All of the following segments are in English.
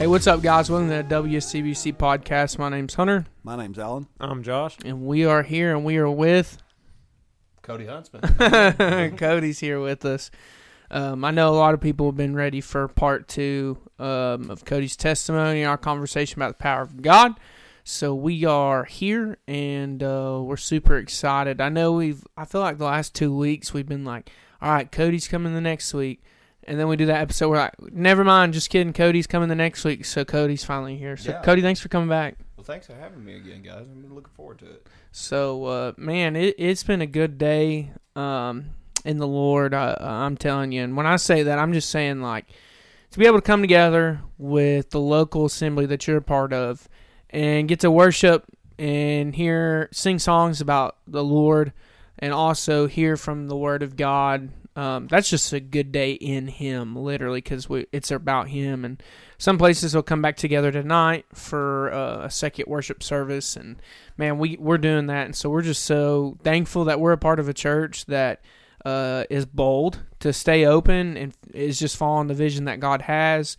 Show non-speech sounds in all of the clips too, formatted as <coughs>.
Hey, what's up, guys? Welcome to the WCBC podcast. My name's Hunter, My name's Alan. I'm Josh. and we are here, and we are with Cody Huntsman. <laughs> <laughs> Cody's here with us. Um, I know a lot of people have been ready for part two um, of Cody's testimony our conversation about the power of God. So we are here, and uh, we're super excited. I know we've. I feel like the last two weeks we've been like, all right, Cody's coming the next week. And then we do that episode. We're like, never mind, just kidding. Cody's coming the next week, so Cody's finally here. So Yeah. Cody, thanks for coming back. well, thanks for having me again, guys. I'm looking forward to it. So, uh, man, it, it's been a good day um, in the Lord. I, I'm telling you. And when I say that, I'm just saying, like, to be able to come together with the local assembly that you're a part of and get to worship and hear, sing songs about the Lord and also hear from the Word of God. Um, that's just a good day in Him, literally, because it's about Him. And some places will come back together tonight for uh, a second worship service, and man, we we're doing that, and so we're just so thankful that we're a part of a church that uh, is bold to stay open and is just following the vision that God has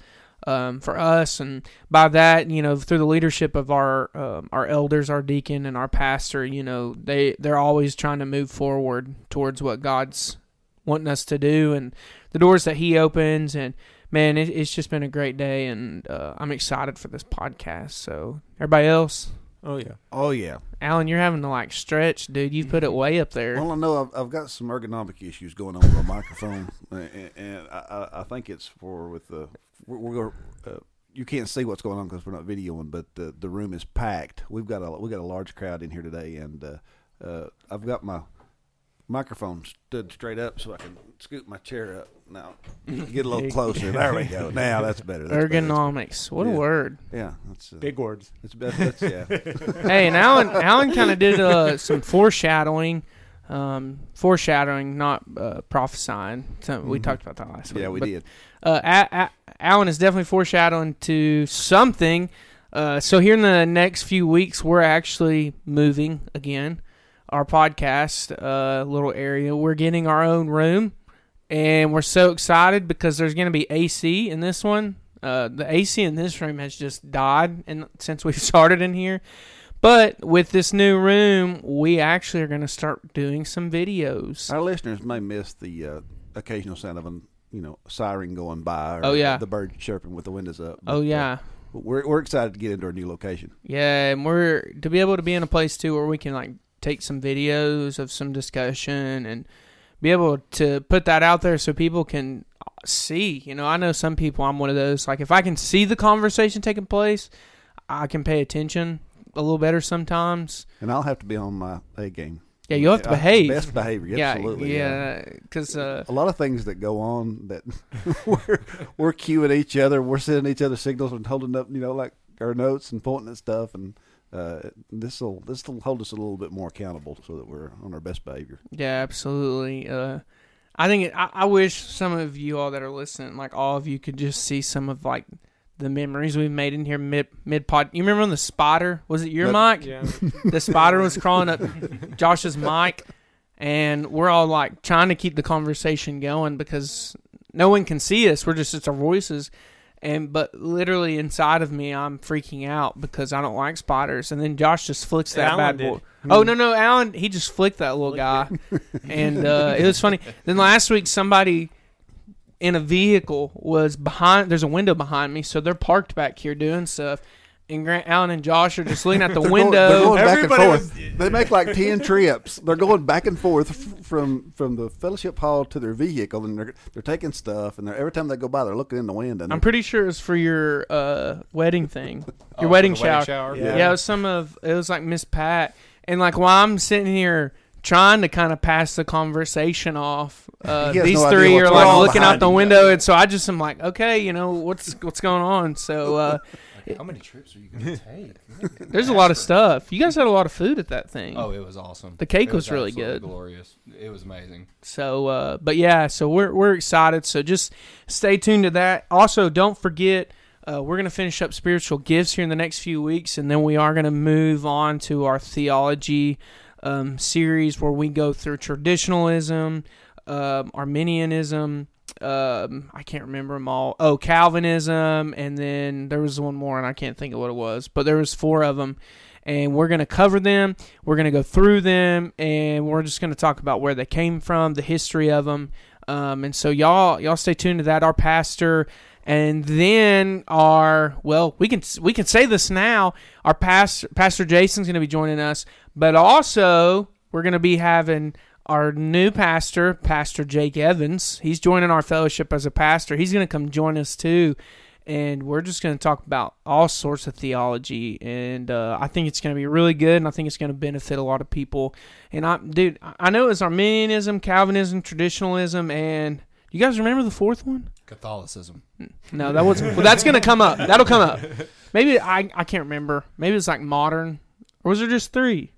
um, for us, and by that, you know, through the leadership of our um, our elders, our deacon, and our pastor, you know, they they're always trying to move forward towards what God's wanting us to do, and the doors that He opens, and man, it, it's just been a great day, and uh, I'm excited for this podcast. So, everybody else, Oh yeah. Oh yeah. Alan, you're having to like stretch, dude. You've put it way up there. Well, I know I've, I've got some ergonomic issues going on with my microphone, <laughs> and, and I, I- I think it's for with the we're, we're. Uh, you can't see what's going on because we're not videoing, but the the room is packed. We've got a we got a large crowd in here today, and uh, uh, I've got my microphone stood straight up so I can scoot my chair up. Now <laughs> get a little closer. There we go. <laughs> Now that's better. That's better. Ergonomics. What a word. Yeah, that's uh, Big words. It's best. That's, yeah. <laughs> hey, and Alan, Alan kind of did uh, some foreshadowing, um, foreshadowing, not uh, prophesying. So we Mhm. talked about that last week. Yeah, we But, did. Uh, A- A- Alan is definitely foreshadowing to something. Uh, so here in the next few weeks, we're actually moving again. Our podcast uh, little area. We're getting our own room, and we're so excited because there's going to be AC in this one. Uh, the AC in this room has just died, and since we've <laughs> started in here. But with this new room, we actually are going to start doing some videos. Our listeners may miss the uh, occasional sound of a you know siren going by. Or Oh, yeah. the bird chirping with the windows up. But, Oh uh, yeah. we're we're excited to get into our new location. Yeah, and we're to be able to be in a place too where we can like take some videos of some discussion and be able to put that out there so people can see. You know, I know some people. I'm one of those. Like if I can see the conversation taking place, I can pay attention a little better sometimes. And I'll have to be on my A game. Yeah, you have to behave. Best behavior. yeah, Absolutely. yeah, because uh, A lot of things that go on that <laughs> we're we're cueing each other, we're sending each other signals and holding up, you know, like our notes and pointing at stuff, and uh, this will this will hold us a little bit more accountable so that we're on our best behavior. Yeah, absolutely. Uh, I think it, I, I wish some of you all that are listening, like all of you, could just see some of like the memories we've made in here mid mid pod. You remember when the spider was it your That- mic? Yeah. The spider was crawling up Josh's mic, and we're all like trying to keep the conversation going because no one can see us. We're just it's our voices. And but literally inside of me, I'm freaking out because I don't like spiders. And then Josh just flicks that Alan bad did. boy. Oh no no, Alan, he just flicked that little guy, <laughs> and uh, it was funny. Then last week, somebody in a vehicle was behind. There's a window behind me, so they're parked back here doing stuff. And Grant Alan and Josh are just looking at <laughs> the They're going- window. they're going back and forth. was- They make like ten trips. They're going back and forth f- from from the fellowship hall to their vehicle, and they're they're taking stuff. And every time they go by, they're looking in the window. And I'm pretty sure it's for your uh, wedding thing, <laughs> your Oh, wedding the shower. shower. Yeah. Yeah. it was some of it was like Miss Pat, and like while I'm sitting here trying to kind of pass the conversation off, <laughs> uh, these no three are like looking out behind the him. window, and so I just am like, okay, you know what's what's going on. So uh, Like, how many trips are you going <laughs> to take? there's a lot of stuff. You guys had a lot of food at that thing. oh, it was awesome. The cake It was really absolutely good. Glorious. It was amazing. So, uh, but yeah, so we're we're excited. So just stay tuned to that. Also, don't forget. Uh, we're going to finish up spiritual gifts here in the next few weeks, and then we are going to move on to our theology um, series where we go through traditionalism, um, Arminianism, um, I can't remember them all. Oh, Calvinism, and then there was one more, and I can't think of what it was, but there was four of them, and we're gonna cover them. We're gonna go through them, and we're just gonna talk about where they came from, the history of them, um, and so y'all y'all stay tuned to that. Our pastor. And then our well, we can we can say this now. Our pastor Pastor Jason's to be joining us, but also we're to be having our new pastor, Pastor Jake Evans. He's joining our fellowship as a pastor. He's going to come join us too, and we're just going to talk about all sorts of theology. And uh, I think it's going to be really good, and I think it's going to benefit a lot of people. And I, dude, I know it's Arminianism, Calvinism, traditionalism, and you guys remember the fourth one? Catholicism. No, that was. Well, that's going to come up. That'll come up. <laughs> Maybe I I can't remember. Maybe it's like modern, or was there just three?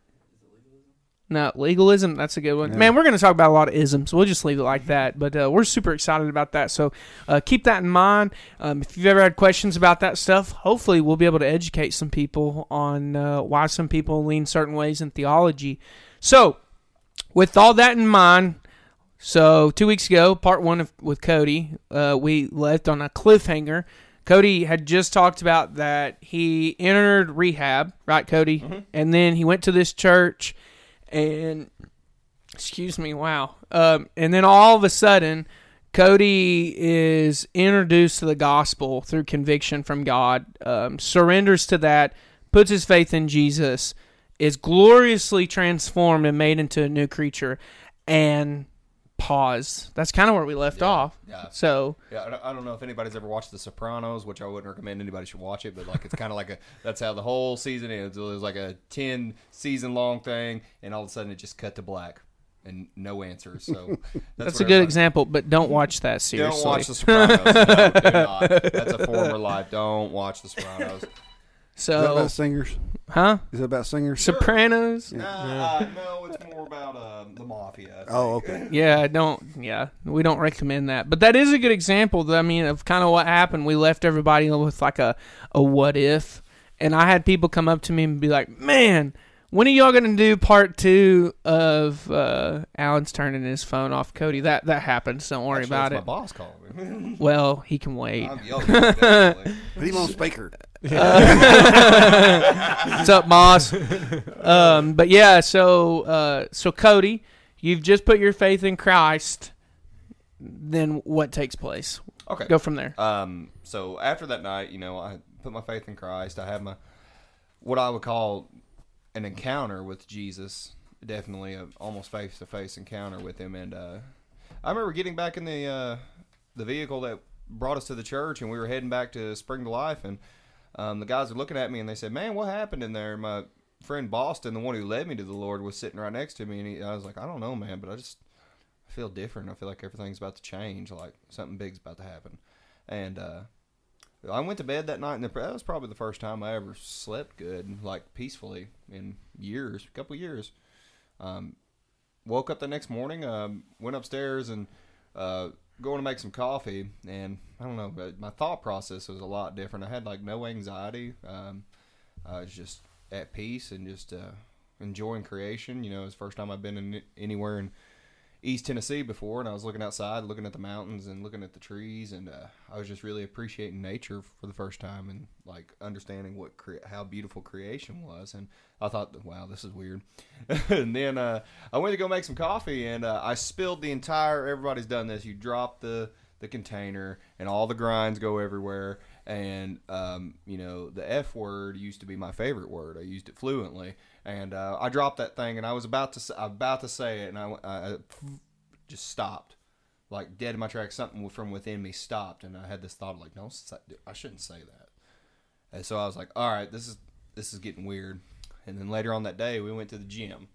No, legalism. That's a good one. Yeah. Man, we're going to talk about a lot of isms. We'll just leave it like that. But uh, we're super excited about that. So uh, keep that in mind. Um, if you've ever had questions about that stuff, hopefully we'll be able to educate some people on uh, why some people lean certain ways in theology. So, with all that in mind, so two weeks ago, part one of, with Cody, uh, we left on a cliffhanger. Cody had just talked about that he entered rehab, right, Cody? And then he went to this church, and excuse me, wow. Um, and then all of a sudden, Cody is introduced to the gospel through conviction from God, um, surrenders to that, puts his faith in Jesus, is gloriously transformed and made into a new creature, and pause. That's kind of where we left Yeah. off. Yeah. So Yeah, I don't, know if anybody's ever watched The Sopranos, which I wouldn't recommend anybody should watch it, but like it's kind of like a <laughs> that's how the whole season is. It was like a ten season long thing, and all of a sudden it just cut to black and no answers. So <laughs> that's, that's, a good everybody- example, but don't watch that seriously. Don't watch The Sopranos. no, do not. <laughs> That's a former life. Don't watch The Sopranos. Is that So, about singers? huh? Is that about singers? Sopranos? Nah, uh, no, it's more about um, the mafia. Oh, okay. Yeah, I don't. Yeah, we don't recommend that. But that is a good example. I mean, of kind of what happened. We left everybody with like a a what if, and I had people come up to me and be like, "Man, when are y'all gonna do part two of uh, Alan's turning his phone off, Cody?" That that happens. Don't worry Actually, about that's it. My boss calling me. <laughs> Well, he can wait. I'm yelling. definitely. Put him on speaker. What's up, Moss? Um, but yeah, so uh, so Cody, you've just put your faith in Christ. Then what takes place? Okay. Go from there. Um, so after that night, you know, I put my faith in Christ. I had my what I would call an encounter with Jesus. Definitely a almost face to face encounter with him. And uh, I remember getting back in the uh, the vehicle that brought us to the church, and we were heading back to Spring to Life, and um, the guys were looking at me, and they said, "Man, what happened in there?" My friend Boston, the one who led me to the Lord, was sitting right next to me, and he, I was like, "I don't know, man, but I just I feel different. I feel like everything's about to change. Like something big's about to happen." And uh, I went to bed that night, and that was probably the first time I ever slept good, like peacefully in years, a couple years. Um, woke up the next morning, um, went upstairs and uh, going to make some coffee, and I don't know, but my thought process was a lot different. I had like no anxiety. Um, I was just at peace and just uh, enjoying creation. You know, it's the first time I've been in anywhere in East Tennessee before, and I was looking outside, looking at the mountains and looking at the trees, and uh, I was just really appreciating nature for the first time and like understanding what cre- how beautiful creation was. And I thought, wow, this is weird. <laughs> and then uh, I went to go make some coffee, and uh, I spilled the entire. Everybody's done this. You drop the the container, and all the grinds go everywhere. And um, you know, the F word used to be my favorite word. I used it fluently, and uh, I dropped that thing, and I was about to about to say it, and I, I just stopped, like dead in my tracks. Something from within me stopped, and I had this thought, like, no, I shouldn't say that. And so I was like, all right, this is this is getting weird. And then later on that day, we went to the gym,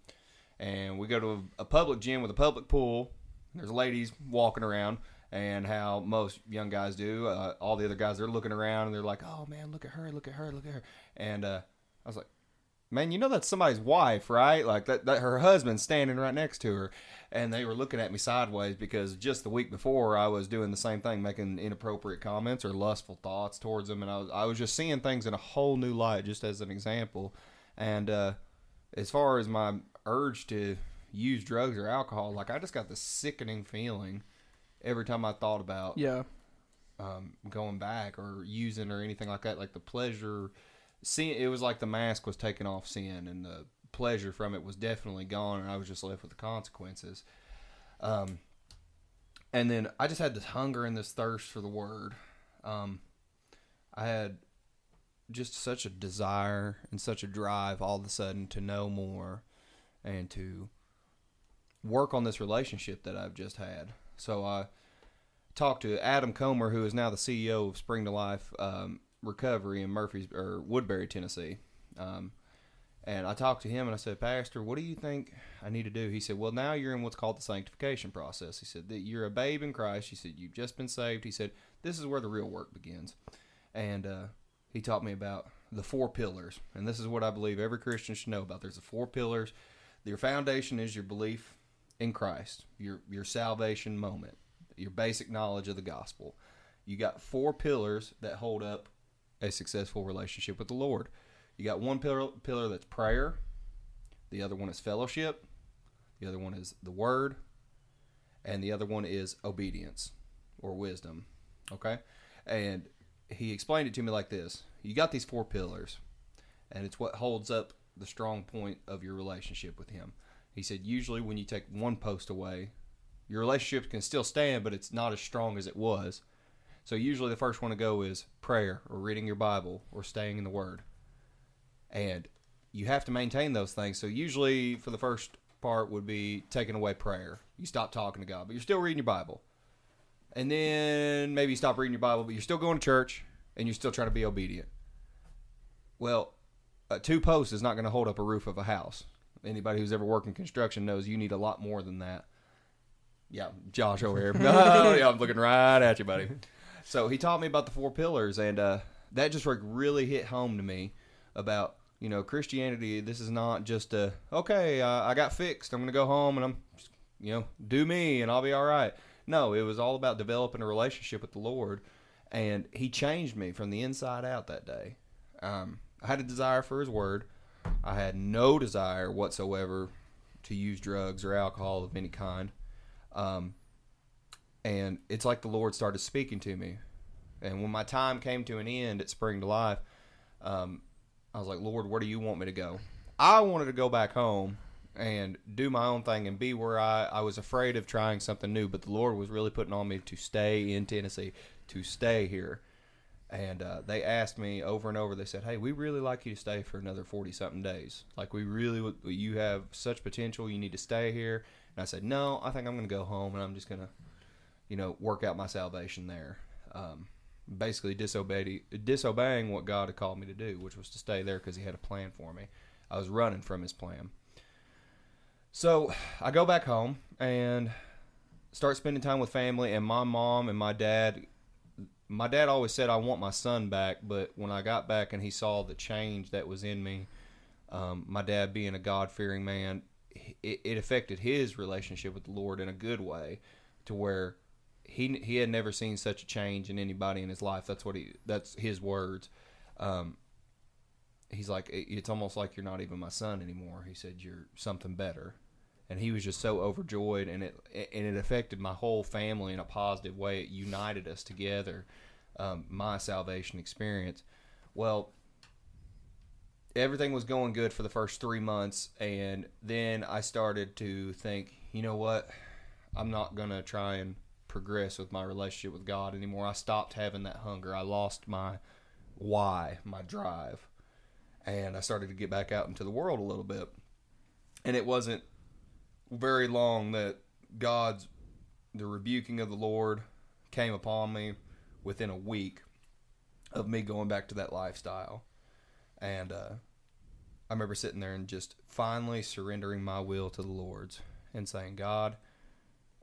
and we go to a, a public gym with a public pool. There's ladies walking around, and how most young guys do. Uh, all the other guys, they're looking around, and they're like, "Oh man, look at her, look at her, look at her." And uh, I was like, "Man, you know that's somebody's wife, right? Like that, that her husband's standing right next to her." And they were looking at me sideways because just the week before I was doing the same thing, making inappropriate comments or lustful thoughts towards them, and I was I was just seeing things in a whole new light, just as an example. And uh, as far as my urge to use drugs or alcohol, like I just got this sickening feeling every time I thought about Yeah. um, going back or using or anything like that, like the pleasure, sin, it was like the mask was taken off sin and the pleasure from it was definitely gone, and I was just left with the consequences. Um, and then I just had this hunger and this thirst for the word. Um, I had just such a desire and such a drive all of a sudden to know more and to work on this relationship that I've just had. So I talked to Adam Comer, who is now the CEO of Spring to Life um, Recovery in Murfreesboro Woodbury, Tennessee. Um, and I talked to him and I said, Pastor, what do you think I need to do? He said, Well, now you're in what's called the sanctification process. He said that you're a babe in Christ. He said you've just been saved. He said this is where the real work begins. And uh, he taught me about the four pillars, and this is what I believe every Christian should know about. There's the four pillars. Your foundation is your belief in Christ, your your salvation moment, your basic knowledge of the gospel. You got four pillars that hold up a successful relationship with the Lord. You got one pillar pillar that's prayer, the other one is fellowship, the other one is the word, and the other one is obedience or wisdom. Okay? And he explained it to me like this. You got these four pillars, and it's what holds up the strong point of your relationship with him. He said usually when you take one post away, your relationship can still stand, but it's not as strong as it was. So usually the first one to go is prayer or reading your Bible or staying in the Word. And you have to maintain those things. So usually for the first part would be taking away prayer. You stop talking to God, but you're still reading your Bible. And then maybe you stop reading your Bible, but you're still going to church and you're still trying to be obedient. Well, uh, two posts is not going to hold up a roof of a house. Anybody who's ever worked in construction knows you need a lot more than that. Yeah, Josh over here. <laughs> oh, yeah, I'm looking right at you, buddy. So he taught me about the four pillars, and uh, that just like really hit home to me about you know Christianity. This is not just a okay. Uh, I got fixed. I'm gonna go home and I'm you know do me and I'll be all right. No, it was all about developing a relationship with the Lord, and He changed me from the inside out that day. Um, I had a desire for His Word. I had no desire whatsoever to use drugs or alcohol of any kind. Um, and it's like the Lord started speaking to me. And when my time came to an end at Spring to Life, um, I was like, Lord, where do you want me to go? I wanted to go back home and do my own thing and be where I, I was afraid of trying something new, but the Lord was really putting on me to stay in Tennessee, to stay here. And uh, they asked me over and over. They said, "Hey, we really like you to stay for another forty something days. Like we really, you have such potential. You need to stay here." And I said, "No, I think I'm going to go home and I'm just going to, you know, work out my salvation there." Um, basically, disobeyed, disobeying what God had called me to do, which was to stay there because He had a plan for me. I was running from His plan. So I go back home and start spending time with family, and my mom and my dad my dad always said I want my son back, but when I got back and he saw the change that was in me, um, my dad being a God fearing man, it, it affected his relationship with the Lord in a good way, to where he he had never seen such a change in anybody in his life. That's what he that's his words. Um, he's like "It- it's almost like you're not even my son anymore. He said you're something better, and he was just so overjoyed, and it and it affected my whole family in a positive way. It united us together. Um, my salvation experience. Well, everything was going good for the first three months, and then I started to think, you know what, I'm not gonna try and progress with my relationship with God anymore. I stopped having that hunger. I lost my why, my drive, and I started to get back out into the world a little bit. And it wasn't very long that God's the rebuking of the Lord came upon me within a week of me going back to that lifestyle. And uh, I remember sitting there and just finally surrendering my will to the Lord's and saying, God,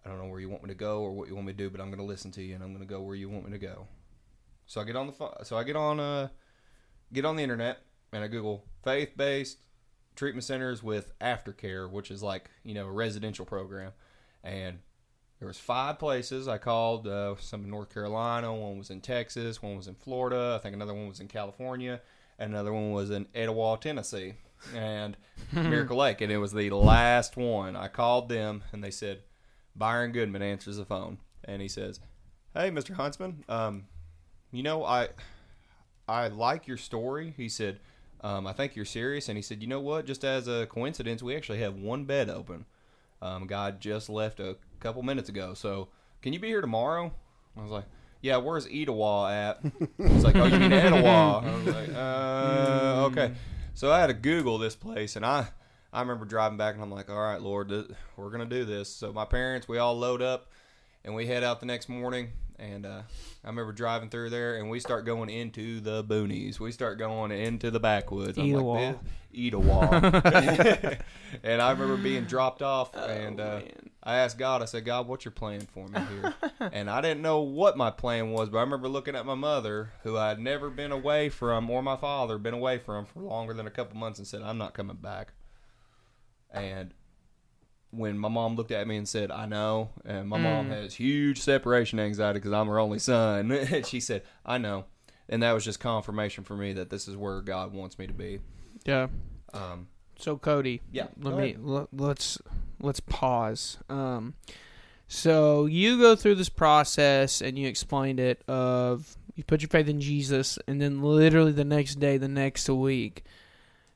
I don't know where you want me to go or what you want me to do, but I'm going to listen to you and I'm going to go where you want me to go. So I get on the so I get on uh get on the internet and I Google faith-based treatment centers with aftercare, which is like you know a residential program, and there was five places. I called uh, some in North Carolina, one was in Texas, one was in Florida, I think another one was in California, and another one was in Etowah, Tennessee, and <laughs> Miracle Lake, and it was the last one. I called them, and they said Byron Goodman answers the phone, and he says, "Hey, Mr. Huntsman, um, you know I I like your story." He said, um, "I think you're serious," and he said, "You know what? Just as a coincidence, we actually have one bed open. Um, guy just left a couple minutes ago, so can you be here tomorrow?" I was like. Yeah, where's Etowah at? He's like, oh, you mean Etowah? I was like, uh, okay. So I had to Google this place, and I, I remember driving back, and I'm like, all right, Lord, th- we're gonna do this. So my parents, we all load up, and we head out the next morning. And uh, I remember driving through there, and we start going into the boonies. We start going into the backwoods. I'm Etowah. like, "This- <laughs> Etowah. <laughs> and I remember being dropped off, and uh. I asked God, I said, God, what's your plan for me here? <laughs> and I didn't know what my plan was, but I remember looking at my mother, who I had never been away from, or my father, been away from for longer than a couple months, and said, I'm not coming back. And when my mom looked at me and said, I know, and my mom has huge separation anxiety because I'm her only son, <laughs> and she said, I know. And that was just confirmation for me that this is where God wants me to be. Yeah. Um, So Cody, Yeah, let me let, let's let's pause. Um, so you go through this process and you explained it of you put your faith in Jesus, and then literally the next day, the next week,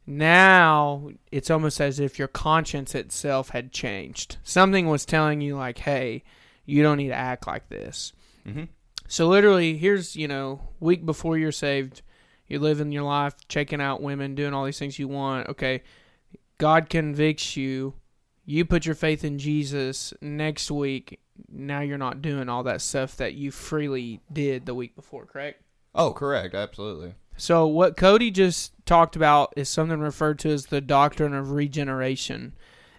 now it's almost as if your conscience itself had changed. Something was telling you like, "Hey, you don't need to act like this." mhm. So literally, here's you know, week before you're saved, you're living your life, checking out women, doing all these things you want. Okay, God convicts you. You put your faith in Jesus. Next week, now you're not doing all that stuff that you freely did the week before. Correct. Oh, correct. Absolutely. So what Cody just talked about is something referred to as the doctrine of regeneration.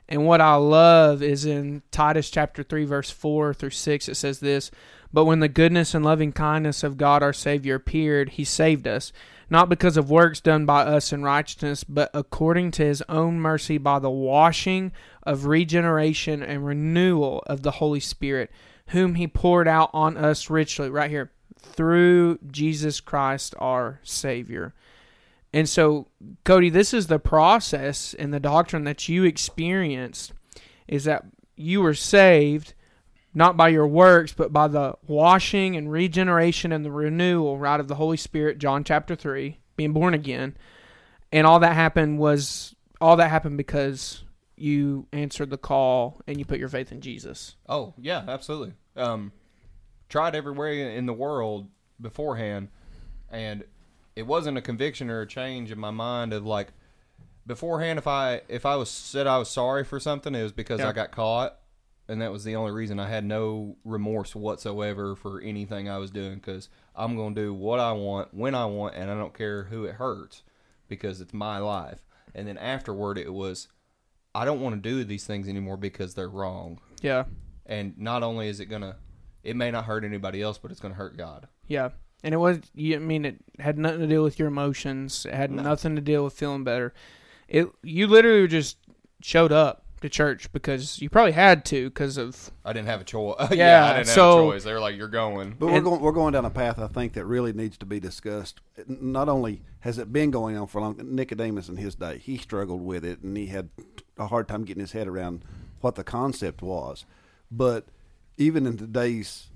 And what I love is in Titus chapter 3 verse 4 through 6 it says this, but when the goodness and loving kindness of God our savior appeared, he saved us, not because of works done by us in righteousness, but according to his own mercy by the washing of regeneration and renewal of the Holy Spirit, whom he poured out on us richly right here through Jesus Christ our Savior. And so, Cody, this is the process and the doctrine that you experienced is that you were saved not by your works, but by the washing and regeneration and the renewal, right, of the Holy Spirit, John chapter 3, being born again. And all that happened was, all that happened because you answered the call and you put your faith in Jesus. Oh yeah, absolutely. Um, tried everywhere in the world beforehand, and it wasn't a conviction or a change in my mind of like beforehand. If I if I was said I was sorry for something, it was because Yeah. I got caught, and that was the only reason. I had no remorse whatsoever for anything I was doing because I'm gonna do what I want when I want, and I don't care who it hurts because it's my life. And then afterward, it was I don't want to do these things anymore because they're wrong Yeah. and not only is it gonna it may not hurt anybody else but it's gonna hurt god Yeah. And it was, you, I mean, it had nothing to do with your emotions. It had No. nothing to do with feeling better. It, you literally just showed up to church because you probably had to because of, i didn't have a choice Yeah, <laughs> yeah, i didn't so- have a choice they were like you're going But we're going we're going down a path I think that really needs to be discussed. Not only has it been going on for long, Nicodemus in his day he struggled with it and he had a hard time getting his head around what the concept was. But even in today's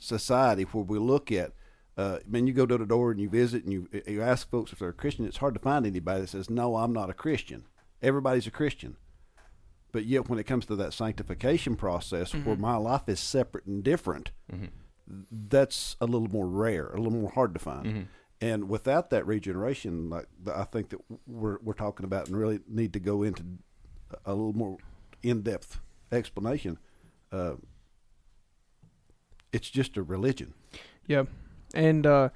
society, where we look at, uh, I mean, you go door to door and you visit and you you ask folks if they're a Christian. It's hard to find anybody that says no, I'm not a Christian. Everybody's a Christian. But yet, when it comes to that sanctification process, mm-hmm. where my life is separate and different, mm-hmm. that's a little more rare, a little more hard to find. Mm-hmm. And without that regeneration, like I think that we're we're talking about, and really need to go into a little more in depth explanation. Uh, it's just a religion. yeah. And, uh,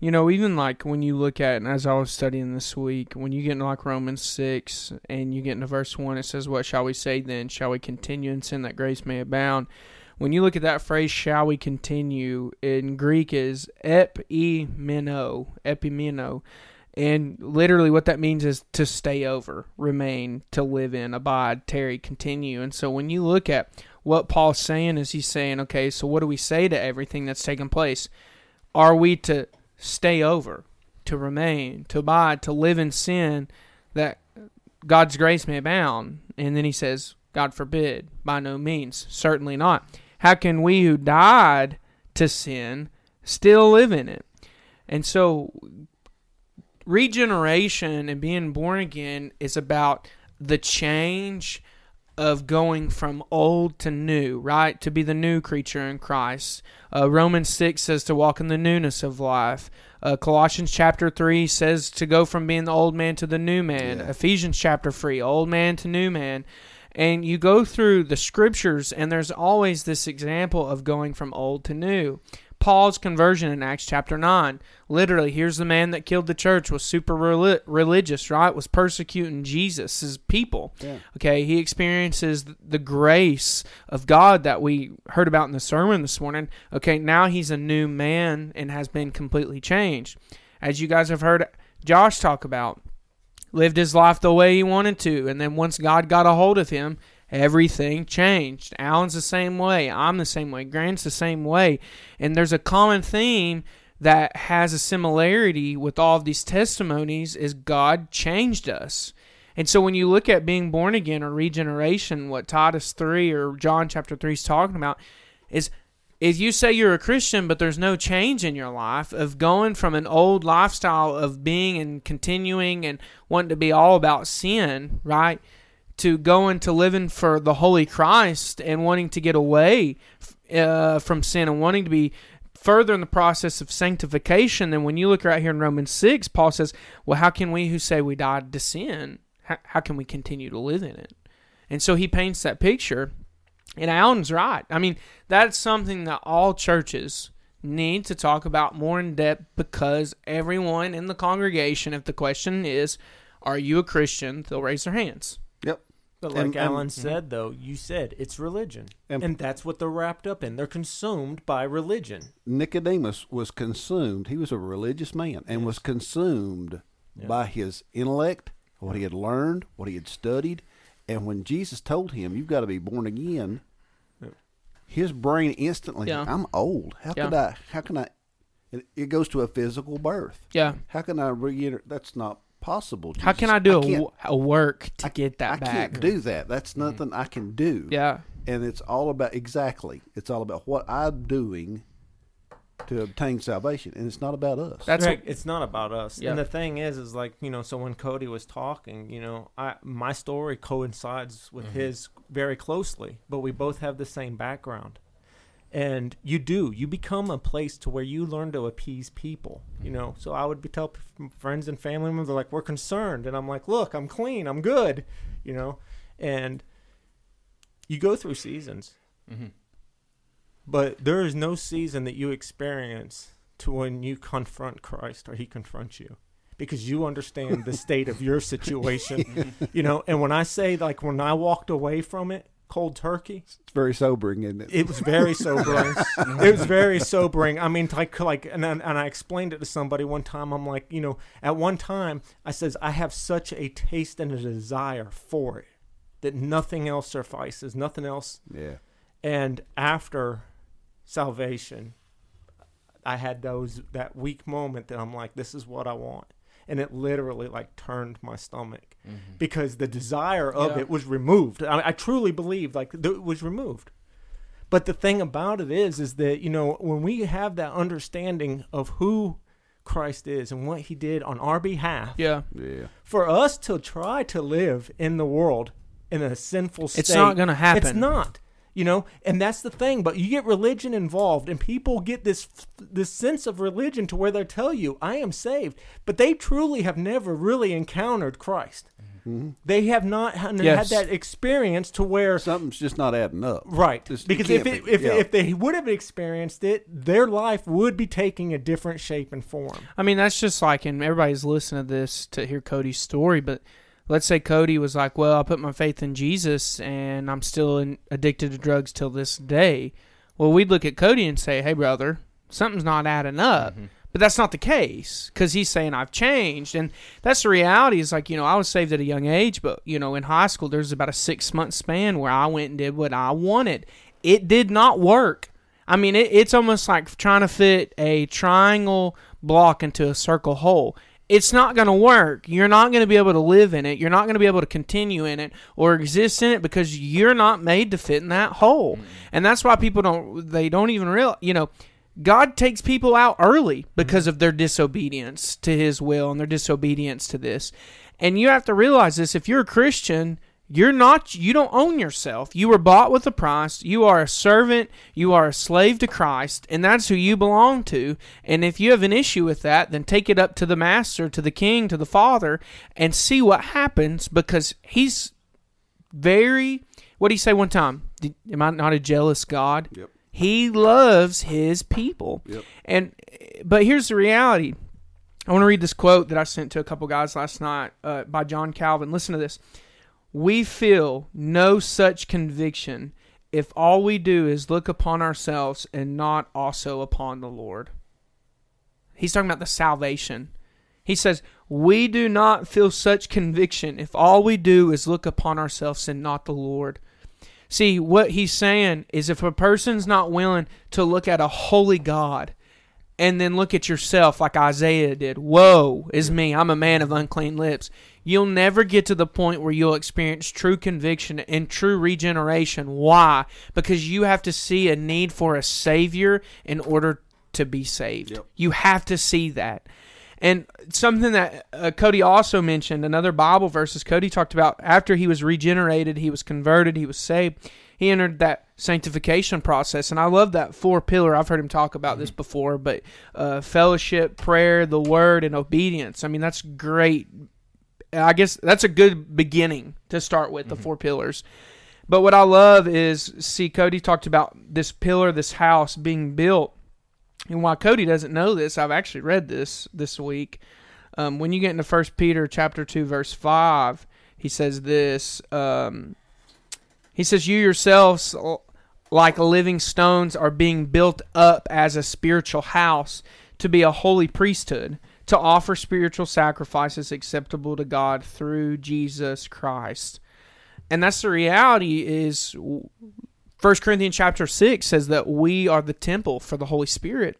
you know, even like when you look at, and as I was studying this week, when you get into like Romans 6 and you get into verse 1, it says, What shall we say then? Shall we continue in sin that grace may abound? When you look at that phrase, shall we continue, in Greek is epimeno, epimeno. And literally what that means is to stay over, remain, to live in, abide, tarry, continue. And so when you look at what Paul's saying is he's saying, okay, so what do we say to everything that's taken place? Are we to stay over, to remain, to abide, to live in sin that God's grace may abound? And then he says, God forbid, by no means, certainly not. how can we who died to sin still live in it? And so regeneration and being born again is about the change of going from old to new, right? To be the new creature in Christ. Uh, Romans 6 says to walk in the newness of life. Uh, Colossians chapter 3 says to go from being the old man to the new man. Yeah. Ephesians chapter 3, old man to new man. And you go through the scriptures, and there's always this example of going from old to new. Paul's conversion in Acts chapter 9. Literally, here's the man that killed the church, was super reli- religious, right? Was persecuting Jesus' people. Yeah. Okay, he experiences the grace of God that we heard about in the sermon this morning. Okay, now he's a new man and has been completely changed. As you guys have heard Josh talk about, lived his life the way he wanted to, and then once God got a hold of him, everything changed. Alan's the same way. I'm the same way. Grant's the same way. And there's a common theme that has a similarity with all of these testimonies is God changed us. And so when you look at being born again or regeneration, what Titus 3 or John chapter 3 is talking about is if you say you're a Christian but there's no change in your life of going from an old lifestyle of being and continuing and wanting to be all about sin, right? To going to living for the Holy Christ and wanting to get away uh, from sin and wanting to be further in the process of sanctification, then when you look right here in Romans 6, Paul says, Well, how can we who say we died to sin, how, how can we continue to live in it? And so he paints that picture. And Alan's right. I mean, that's something that all churches need to talk about more in depth because everyone in the congregation, if the question is, Are you a Christian? they'll raise their hands. Yep. But like And- and- Alan hmm said, though, you said it's religion, And- and, that's what they're wrapped up in. They're consumed by religion. Nicodemus was consumed. He was a religious man and was consumed by his intellect, what he had learned, what he had studied. And when Jesus told him, "You've got to be born again," his brain instantly, Yeah. "I'm old. How could I? How can I?" It, it goes to a physical birth. Yeah. How can I reenter? That's not possible. How can I do a can't- w a work to get that I back? can't do that. That's mm. nothing I can do. Yeah. And it's all about exactly. It's all about what I'm doing to obtain salvation, and it's not about us. That's right. what, it's not about us. Yeah. And the thing is, is like you know, so when Cody was talking, you know, I my story coincides with mm-hmm. his very closely, but we both have the same background. And you do, you become a place to where you learn to appease people, you know. So I would be tell friends and family members, like, "We're concerned," and I'm like, "Look, I'm clean, I'm good," you know. And you go through seasons, Mhm. but there is no season that you experience to when you confront Christ or he confronts you because you understand the <laughs> state of your situation. <laughs> you know, and when I say like when I walked away from it cold turkey, It's very sobering, isn't it? it was very <laughs> sobering. it was very sobering. I mean, like, like, and then- and I explained it to somebody one time. I'm like, you know, at one time, I says I have such a taste and a desire for it that nothing else suffices, nothing else. yeah. And after salvation, I had those that weak moment that I'm like, this is what I want. And it literally like turned my stomach mm-hmm. because the desire of Yeah. it was removed. I, I truly believe like th- it was removed. But the thing about it is, is that you know when we have that understanding of who Christ is and what He did on our behalf, yeah. Yeah. for us to try to live in the world in a sinful state, It's not gonna happen. It's not. You know, and that's the thing. But you get religion involved, and people get this this sense of religion to where they tell you, "I am saved," but they truly have never really encountered Christ. Mm-hmm. They have not ha- Yes. had that experience to where Something's just not adding up. Right. Just- it because if it, be. if, Yeah. if they would have experienced it, their life would be taking a different shape and form. I mean, that's just like, and everybody's listening to this to hear Cody's story, but let's say Cody was like, well, I put my faith in Jesus and I'm still in, addicted to drugs till this day. Well, we'd look at Cody and say, hey, brother, something's not adding up. Mm-hmm. But that's not the case because he's saying I've changed. And that's the reality is like, you know, I was saved at a young age, but, you know, in high school, there's about a six month span where I went and did what I wanted. It did not work. I mean, it, it's almost like trying to fit a triangle block into a circle hole. It's not going to work. You're not going to be able to live in it. You're not going to be able to continue in it or exist in it because you're not made to fit in that hole. Mm. And that's why people don't they don't even real, you know, God takes people out early mm. because of their disobedience to his will and their disobedience to this. And you have to realize this if you're a Christian, you're not you don't own yourself. You were bought with a price. You are a servant, you are a slave to Christ, and that's who you belong to. And if you have an issue with that, then take it up to the master, to the king, to the father and see what happens because he's very what did he say one time? Am I not a jealous God? Yep. He loves his people. Yep. And but here's the reality. I want to read this quote that I sent to a couple guys last night uh, by John Calvin. Listen to this. We feel no such conviction if all we do is look upon ourselves and not also upon the Lord. He's talking about the salvation. He says, We do not feel such conviction if all we do is look upon ourselves and not the Lord. See, what he's saying is if a person's not willing to look at a holy God and then look at yourself like Isaiah did, woe is me, I'm a man of unclean lips, you'll never get to the point where you'll experience true conviction and true regeneration. Why? Because you have to see a need for a Savior in order to be saved. Yep. You have to see that. And something that uh, Cody also mentioned, another Bible verses Cody talked about after he was regenerated, he was converted, he was saved, he entered that sanctification process. And I love that four pillar. I've heard him talk about this before, but uh, fellowship, prayer, the word, and obedience. I mean, that's great. I guess that's a good beginning to start with, the four pillars. But what I love is, see, Cody talked about this pillar, this house being built. And while Cody doesn't know this, I've actually read this this week. Um, when you get into First Peter chapter two verse five, he says this. Um, he says, "You yourselves, like living stones, are being built up as a spiritual house to be a holy priesthood, to offer spiritual sacrifices acceptable to God through Jesus Christ." And that's the reality. Is First Corinthians chapter six says that we are the temple for the Holy Spirit.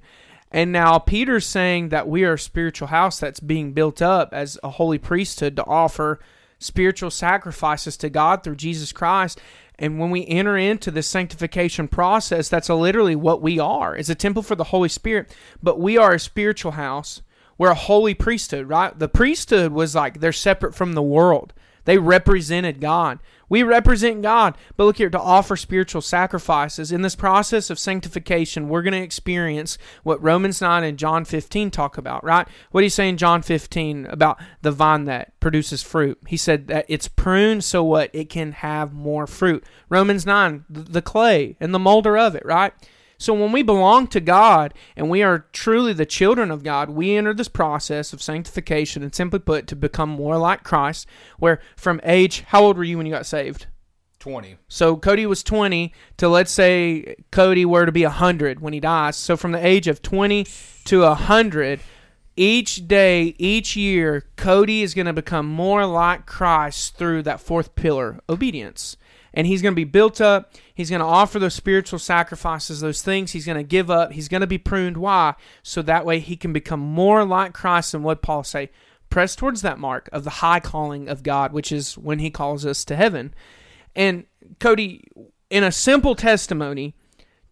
And now Peter's saying that we are a spiritual house that's being built up as a holy priesthood to offer spiritual sacrifices to God through Jesus Christ. And when we enter into this sanctification process, that's literally what we are. It's a temple for the Holy Spirit, but we are a spiritual house. We're a holy priesthood, right? The priesthood was like they're separate from the world. They represented God. We represent God. But look here, to offer spiritual sacrifices. In this process of sanctification, we're going to experience what Romans 9 and John 15 talk about, right? What do you say in John 15 about the vine that produces fruit? He said that it's pruned so what? It can have more fruit. Romans 9, the clay and the molder of it, right? So when we belong to God and we are truly the children of God, we enter this process of sanctification and simply put to become more like Christ, where from age how old were you when you got saved? 20. So Cody was 20 to let's say Cody were to be 100 when he dies. So from the age of 20 to 100, each day, each year, Cody is going to become more like Christ through that fourth pillar, obedience. And he's going to be built up. He's going to offer those spiritual sacrifices, those things he's going to give up. He's going to be pruned. Why? So that way he can become more like Christ and what Paul say, press towards that mark of the high calling of God, which is when he calls us to heaven. And Cody, in a simple testimony,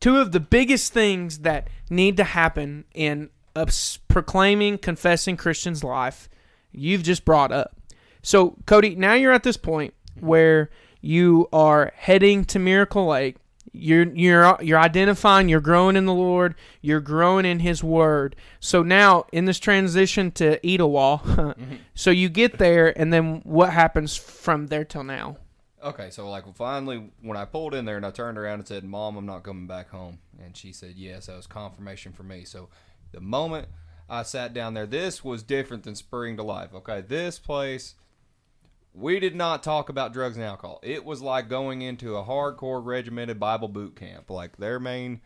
two of the biggest things that need to happen in a proclaiming, confessing Christian's life, you've just brought up. So, Cody, now you're at this point where you are heading to Miracle Lake. You're you're you're identifying. You're growing in the Lord. You're growing in His Word. So now in this transition to Etowah, <laughs> mm-hmm. so you get there, and then what happens from there till now? Okay, so like finally, when I pulled in there and I turned around and said, "Mom, I'm not coming back home," and she said, "Yes," that was confirmation for me. So the moment I sat down there, this was different than Spring to Life. Okay, this place, we did not talk about drugs and alcohol. It was like going into a hardcore regimented Bible boot camp. Like their main.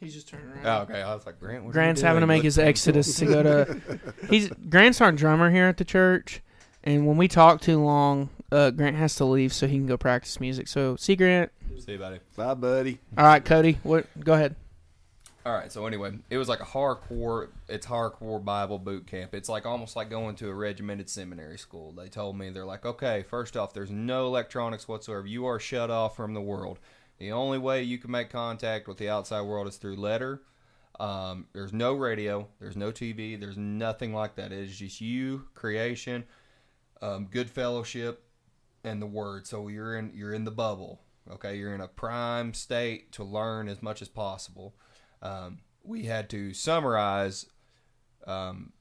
He's just turning around. Oh, okay, I was like, Grant, what are you Grant's having to doing? make his exodus to go to. <laughs> He's Grant's our drummer here at the church, and when we talk too long, uh, Grant has to leave so he can go practice music. So, see Grant. See, you, buddy. Bye, buddy. All right, Cody. What? Go ahead. All right. So anyway, it was like a hardcore. It's hardcore Bible boot camp. It's like almost like going to a regimented seminary school. They told me they're like, okay, first off, there's no electronics whatsoever. You are shut off from the world. The only way you can make contact with the outside world is through letter. Um, there's no radio. There's no TV. There's nothing like that. It is just you, creation, um, good fellowship, and the word. So you're in you're in the bubble. Okay, you're in a prime state to learn as much as possible. Um, we had to summarize. Um,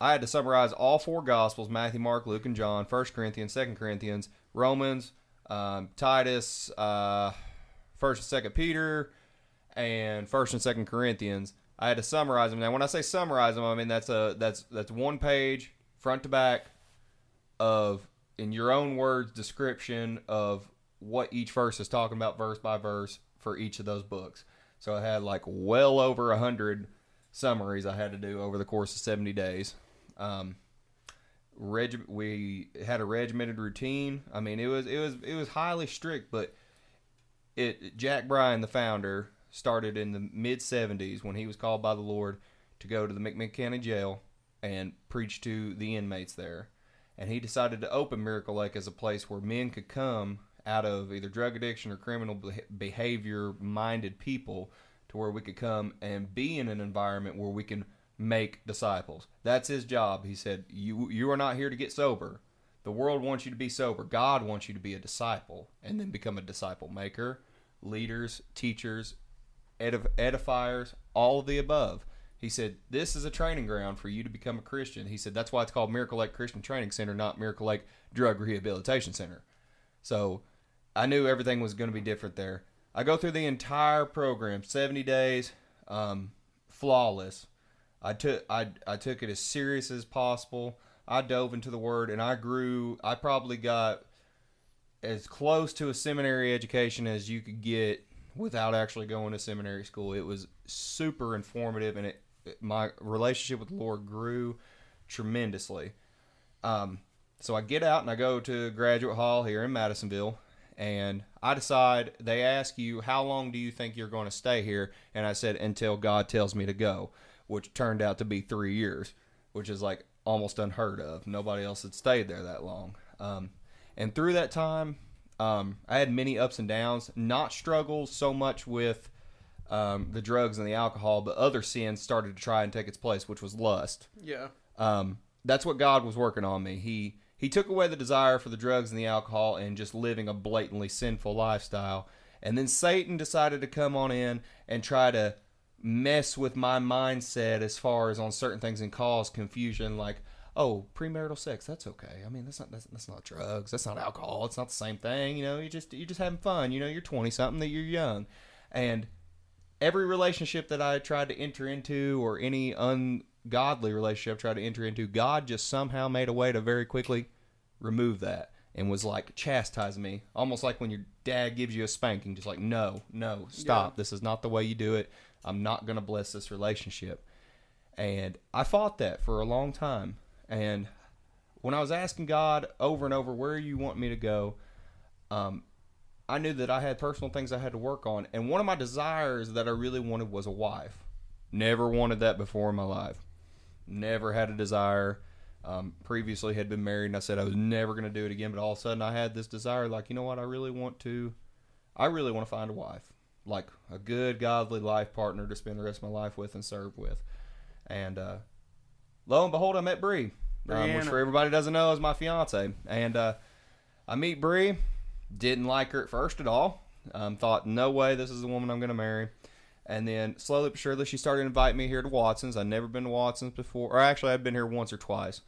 I had to summarize all four Gospels: Matthew, Mark, Luke, and John. First Corinthians, Second Corinthians, Romans, um, Titus, uh, First and Second Peter, and First and Second Corinthians. I had to summarize them. Now, when I say summarize them, I mean that's a that's that's one page, front to back, of in your own words description of what each verse is talking about, verse by verse, for each of those books. So I had like well over a hundred summaries I had to do over the course of seventy days. Um, reg- we had a regimented routine. I mean, it was it was it was highly strict, but it Jack Bryan, the founder, started in the mid '70s when he was called by the Lord to go to the McMinn County Jail and preach to the inmates there. And he decided to open Miracle Lake as a place where men could come out of either drug addiction or criminal behavior minded people to where we could come and be in an environment where we can make disciples. That's his job. He said, "You you are not here to get sober. The world wants you to be sober. God wants you to be a disciple and then become a disciple maker, leaders, teachers, edif- edifiers, all of the above." He said, This is a training ground for you to become a Christian. He said, That's why it's called Miracle Lake Christian Training Center, not Miracle Lake Drug Rehabilitation Center. So I knew everything was going to be different there. I go through the entire program, 70 days, um, flawless. I took I, I took it as serious as possible. I dove into the word and I grew. I probably got as close to a seminary education as you could get without actually going to seminary school. It was super informative and it my relationship with the Lord grew tremendously. Um, so I get out and I go to graduate hall here in Madisonville, and I decide they ask you how long do you think you're going to stay here, and I said until God tells me to go, which turned out to be three years, which is like almost unheard of. Nobody else had stayed there that long. Um, and through that time, um, I had many ups and downs. Not struggles so much with um, the drugs and the alcohol, but other sins started to try and take its place, which was lust Yeah. um, that's what God was working on me. He he took away the desire for the drugs and the alcohol and just living a blatantly sinful lifestyle. And then Satan decided to come on in and try to mess with my mindset as far as on certain things and cause confusion like oh premarital sex that's okay. I mean that's not that's, that's not drugs that's not alcohol it's not the same thing. You know you just you're just having fun. You know you're 20 something that you're young. And every relationship that I tried to enter into or any ungodly relationship I tried to enter into, God just somehow made a way to very quickly remove that and was like chastising me, almost like when your dad gives you a spanking, just like, no, no, stop. This is not the way you do it. I'm not going to bless this relationship. And I fought that for a long time. And when I was asking God over and over, where you want me to go, um, I knew that I had personal things I had to work on, and one of my desires that I really wanted was a wife. Never wanted that before in my life. Never had a desire. Um, previously had been married, and I said I was never going to do it again. But all of a sudden, I had this desire, like you know what? I really want to. I really want to find a wife, like a good, godly life partner to spend the rest of my life with and serve with. And uh, lo and behold, I met Bree, um, which for everybody doesn't know is my fiance. And uh, I meet Bree. Didn't like her at first at all. Um, thought, no way, this is the woman I'm going to marry. And then slowly but surely, she started inviting me here to Watson's. I'd never been to Watson's before, or actually, I'd been here once or twice.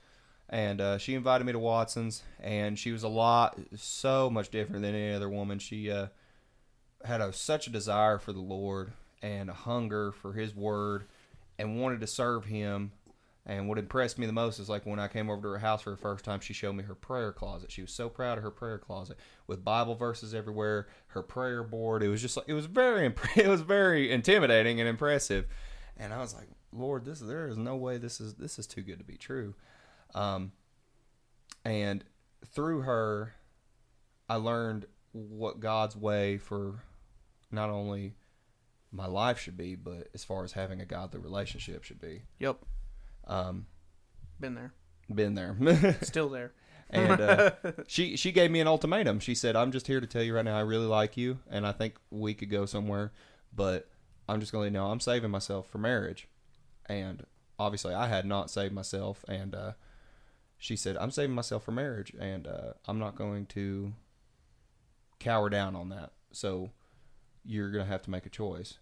And uh, she invited me to Watson's, and she was a lot, so much different than any other woman. She uh, had a, such a desire for the Lord and a hunger for His Word, and wanted to serve Him. And what impressed me the most is like when I came over to her house for the first time, she showed me her prayer closet. She was so proud of her prayer closet with Bible verses everywhere, her prayer board. It was just like it was very <laughs> it was very intimidating and impressive. And I was like, Lord, this there is no way this is this is too good to be true. Um, and through her, I learned what God's way for not only my life should be, but as far as having a godly relationship should be. Yep. Um, Been there. been there. <laughs> Still there. and uh, <laughs> she she gave me an ultimatum. She said, "I'm just here to tell you right now, I really like you, and I think we could go somewhere, but I'm just going to let you know I'm saving myself for marriage." And obviously, I had not saved myself, and uh, she said, "I'm saving myself for marriage, and uh, I'm not going to cower down on that. So you're going to have to make a choice."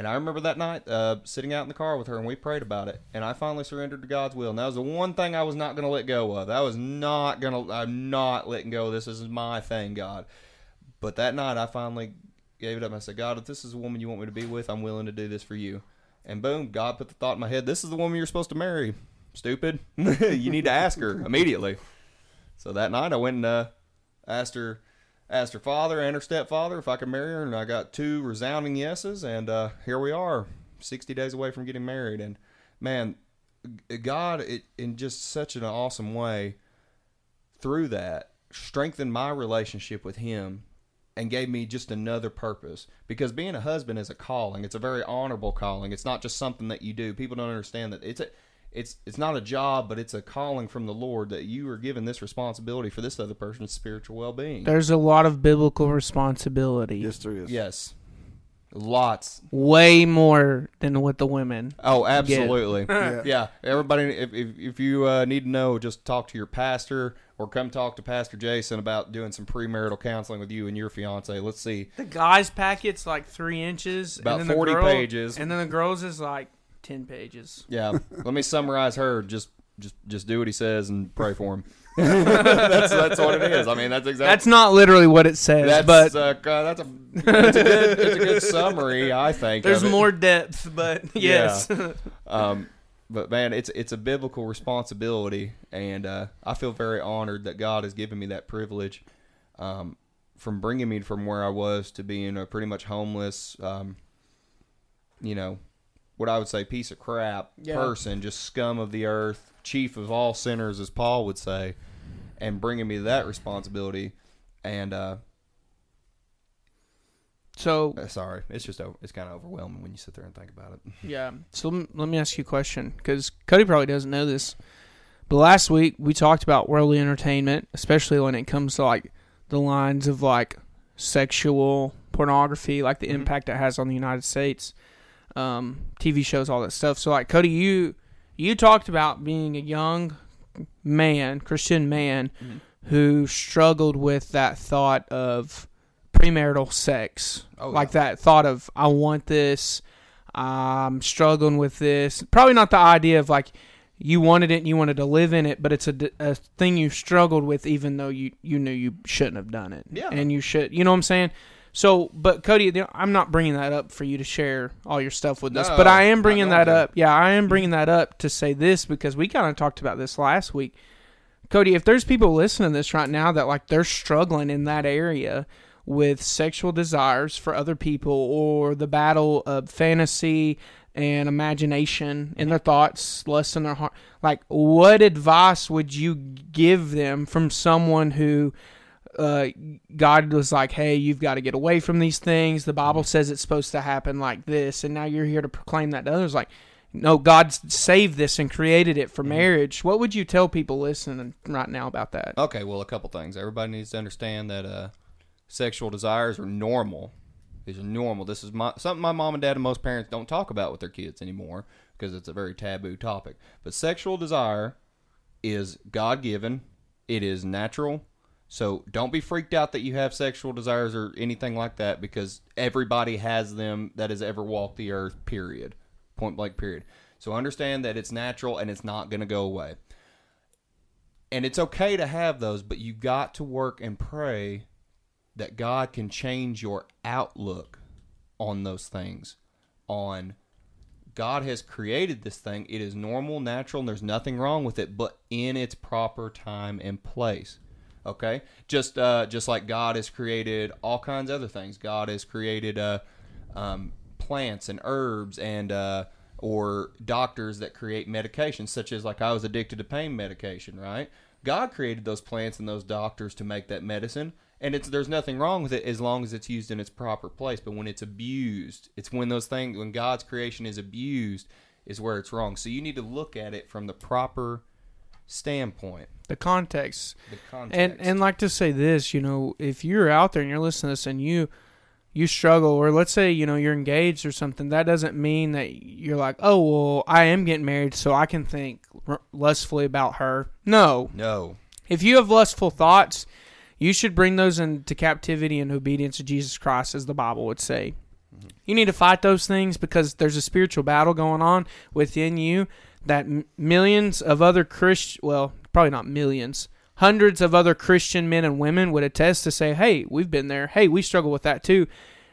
And I remember that night uh, sitting out in the car with her, and we prayed about it. And I finally surrendered to God's will. And that was the one thing I was not going to let go of. I was not going to. I'm not letting go. This is my thing, God. But that night, I finally gave it up. I said, God, if this is the woman you want me to be with, I'm willing to do this for you. And boom, God put the thought in my head: This is the woman you're supposed to marry. Stupid. <laughs> you need to ask her immediately. So that night, I went and uh, asked her asked her father and her stepfather if I could marry her, and I got two resounding yeses, and uh, here we are, 60 days away from getting married. And man, God, it, in just such an awesome way, through that, strengthened my relationship with Him and gave me just another purpose. Because being a husband is a calling, it's a very honorable calling. It's not just something that you do. People don't understand that it's a it's it's not a job, but it's a calling from the Lord that you are given this responsibility for this other person's spiritual well being. There's a lot of biblical responsibility. Yes, there is. Yes. Lots. Way more than with the women. Oh, absolutely. <laughs> Yeah. yeah. Everybody, if, if, if you uh, need to know, just talk to your pastor or come talk to Pastor Jason about doing some premarital counseling with you and your fiance. Let's see. The guys' packet's like three inches. About and then the 40 girl- pages. And then the girls is like ten pages. Yeah. <laughs> Let me summarize her. Just just just do what he says and pray for him. <laughs> that's that's what it is. I mean, that's exactly That's not literally what it says, that's but uh, that's a it's a good it's a good <laughs> summary. I think there's more depth. But yes, Um, but man, it's it's a biblical responsibility, and uh, I feel very honored that God has given me that privilege, um, from bringing me from where I was to being a pretty much homeless, um, you know, what I would say piece of crap Yeah. person, just scum of the earth, chief of all sinners, as Paul would say, and bringing me that responsibility, and uh, so uh, sorry, it's just it's kind of overwhelming when you sit there and think about it. Yeah. So lem- let me ask you a question because Cody probably doesn't know this. But last week we talked about worldly entertainment, especially when it comes to like the lines of like sexual pornography, like the Mhm. impact it has on the United States, um, TV shows, all that stuff. So like Cody, you you talked about being a young man, Christian man, Mhm. who struggled with that thought of premarital sex Oh, like yeah. that thought of I want this, I'm struggling with this. Probably not the idea of like you wanted it and you wanted to live in it, but it's a, a thing you struggled with, even though you you knew you shouldn't have done it. Yeah. and you should. You know what I'm saying? So, but Cody, I'm not bringing that up for you to share all your stuff with us, but I am bringing that to. up. Yeah, I am bringing that up to say this because we kind of talked about this last week. Cody, if there's people listening to this right now that like they're struggling in that area with sexual desires for other people or the battle of fantasy and imagination in their thoughts, lust in their heart, like what advice would you give them from someone who uh, God was like, "Hey, you've got to get away from these things. The Bible says it's supposed to happen like this, and now you're here to proclaim that to others." Like, no, God saved this and created it for marriage. What would you tell people listening right now about that? Okay, well, a couple things. Everybody needs to understand that uh, sexual desires are normal. These are normal. This is my, something my mom and dad and most parents don't talk about with their kids anymore because it's a very taboo topic. But sexual desire is God given, it is natural. So don't be freaked out that you have sexual desires or anything like that because everybody has them that has ever walked the earth, period. Point blank, period. So understand that it's natural and it's not going to go away and it's okay to have those, but you got to work and pray that God can change your outlook on those things. On God has created this thing, it is normal, natural, and there's nothing wrong with it, but in its proper time and place. Okay, just uh, just like God has created all kinds of other things. God has created uh, um, plants and herbs and uh, or doctors that create medications, such as like I was addicted to pain medication. Right? God created those plants and those doctors to make that medicine, and it's there's nothing wrong with it as long as it's used in its proper place. But when it's abused, it's when those things when God's creation is abused is where it's wrong. So you need to look at it from the proper standpoint, The context. the context. And and like to say this, you know, if you're out there and you're listening to this and you you struggle, or let's say you know you're engaged or something, that doesn't mean that you're like, oh well, I am getting married, so I can think r- lustfully about her. No, no, if you have lustful thoughts, you should bring those into captivity and obedience to Jesus Christ, as the Bible would say. Mm-hmm. You need to fight those things because there's a spiritual battle going on within you that m- millions of other Christian, well, probably not millions, hundreds of other Christian men and women would attest to say, hey, we've been there. Hey, we struggle with that too.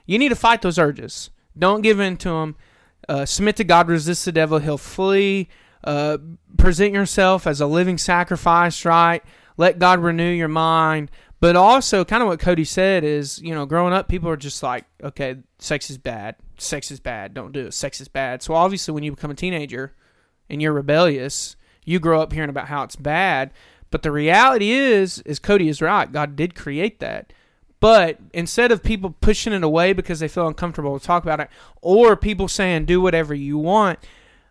You need to fight those urges. Don't give in to them. Uh, submit to God, resist the devil, he'll flee. Uh, present yourself as a living sacrifice, right? Let God renew your mind. But also, kind of what Cody said is, you know, growing up, people are just like, okay, sex is bad. Sex is bad. Don't do it. Sex is bad. So obviously, when you become a teenager and you're rebellious, you grow up hearing about how it's bad. But the reality is, is Cody is right. God did create that. But instead of people pushing it away because they feel uncomfortable to talk about it, or people saying do whatever you want,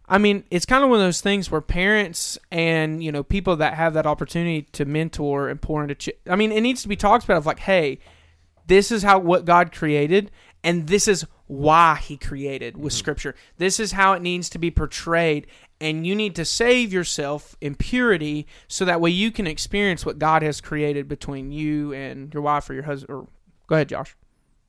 I mean, it's kind of one of those things where parents and you know people that have that opportunity to mentor and pour into. Ch- I mean, it needs to be talked about of like, hey, this is how what God created, and this is why He created with mm-hmm. Scripture. This is how it needs to be portrayed, and you need to save yourself in purity so that way you can experience what God has created between you and your wife or your husband. Or go ahead, Josh.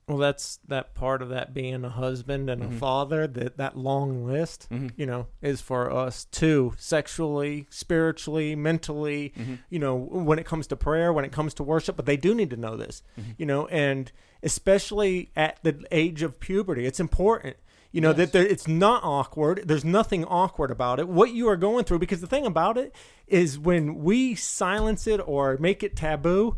Well, that's that part of that being a husband and a mm-hmm. father. That that long list, mm-hmm. you know, is for us too, sexually, spiritually, mentally. Mm-hmm. You know, when it comes to prayer, when it comes to worship, but they do need to know this. You know, and especially at the age of puberty, it's important. You know that there, it's not awkward. There's nothing awkward about it. What you are going through, because the thing about it is, when we silence it or make it taboo,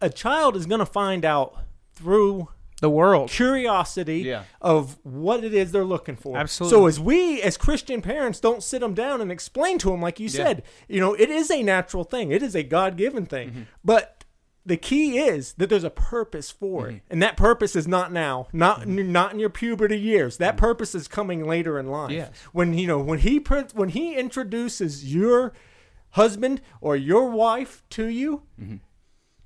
a child is going to find out through The world. curiosity Yeah. of what it is they're looking for. Absolutely. So as we as Christian parents don't sit them down and explain to them like you said, you know, it is a natural thing. It is a God-given thing. Mm-hmm. But the key is that there's a purpose for Mm-hmm. it. And that purpose is not now, not mm-hmm. not in your puberty years. That mm-hmm. purpose is coming later in life. Yes. When you know, when he when he introduces your husband or your wife to you, mm-hmm.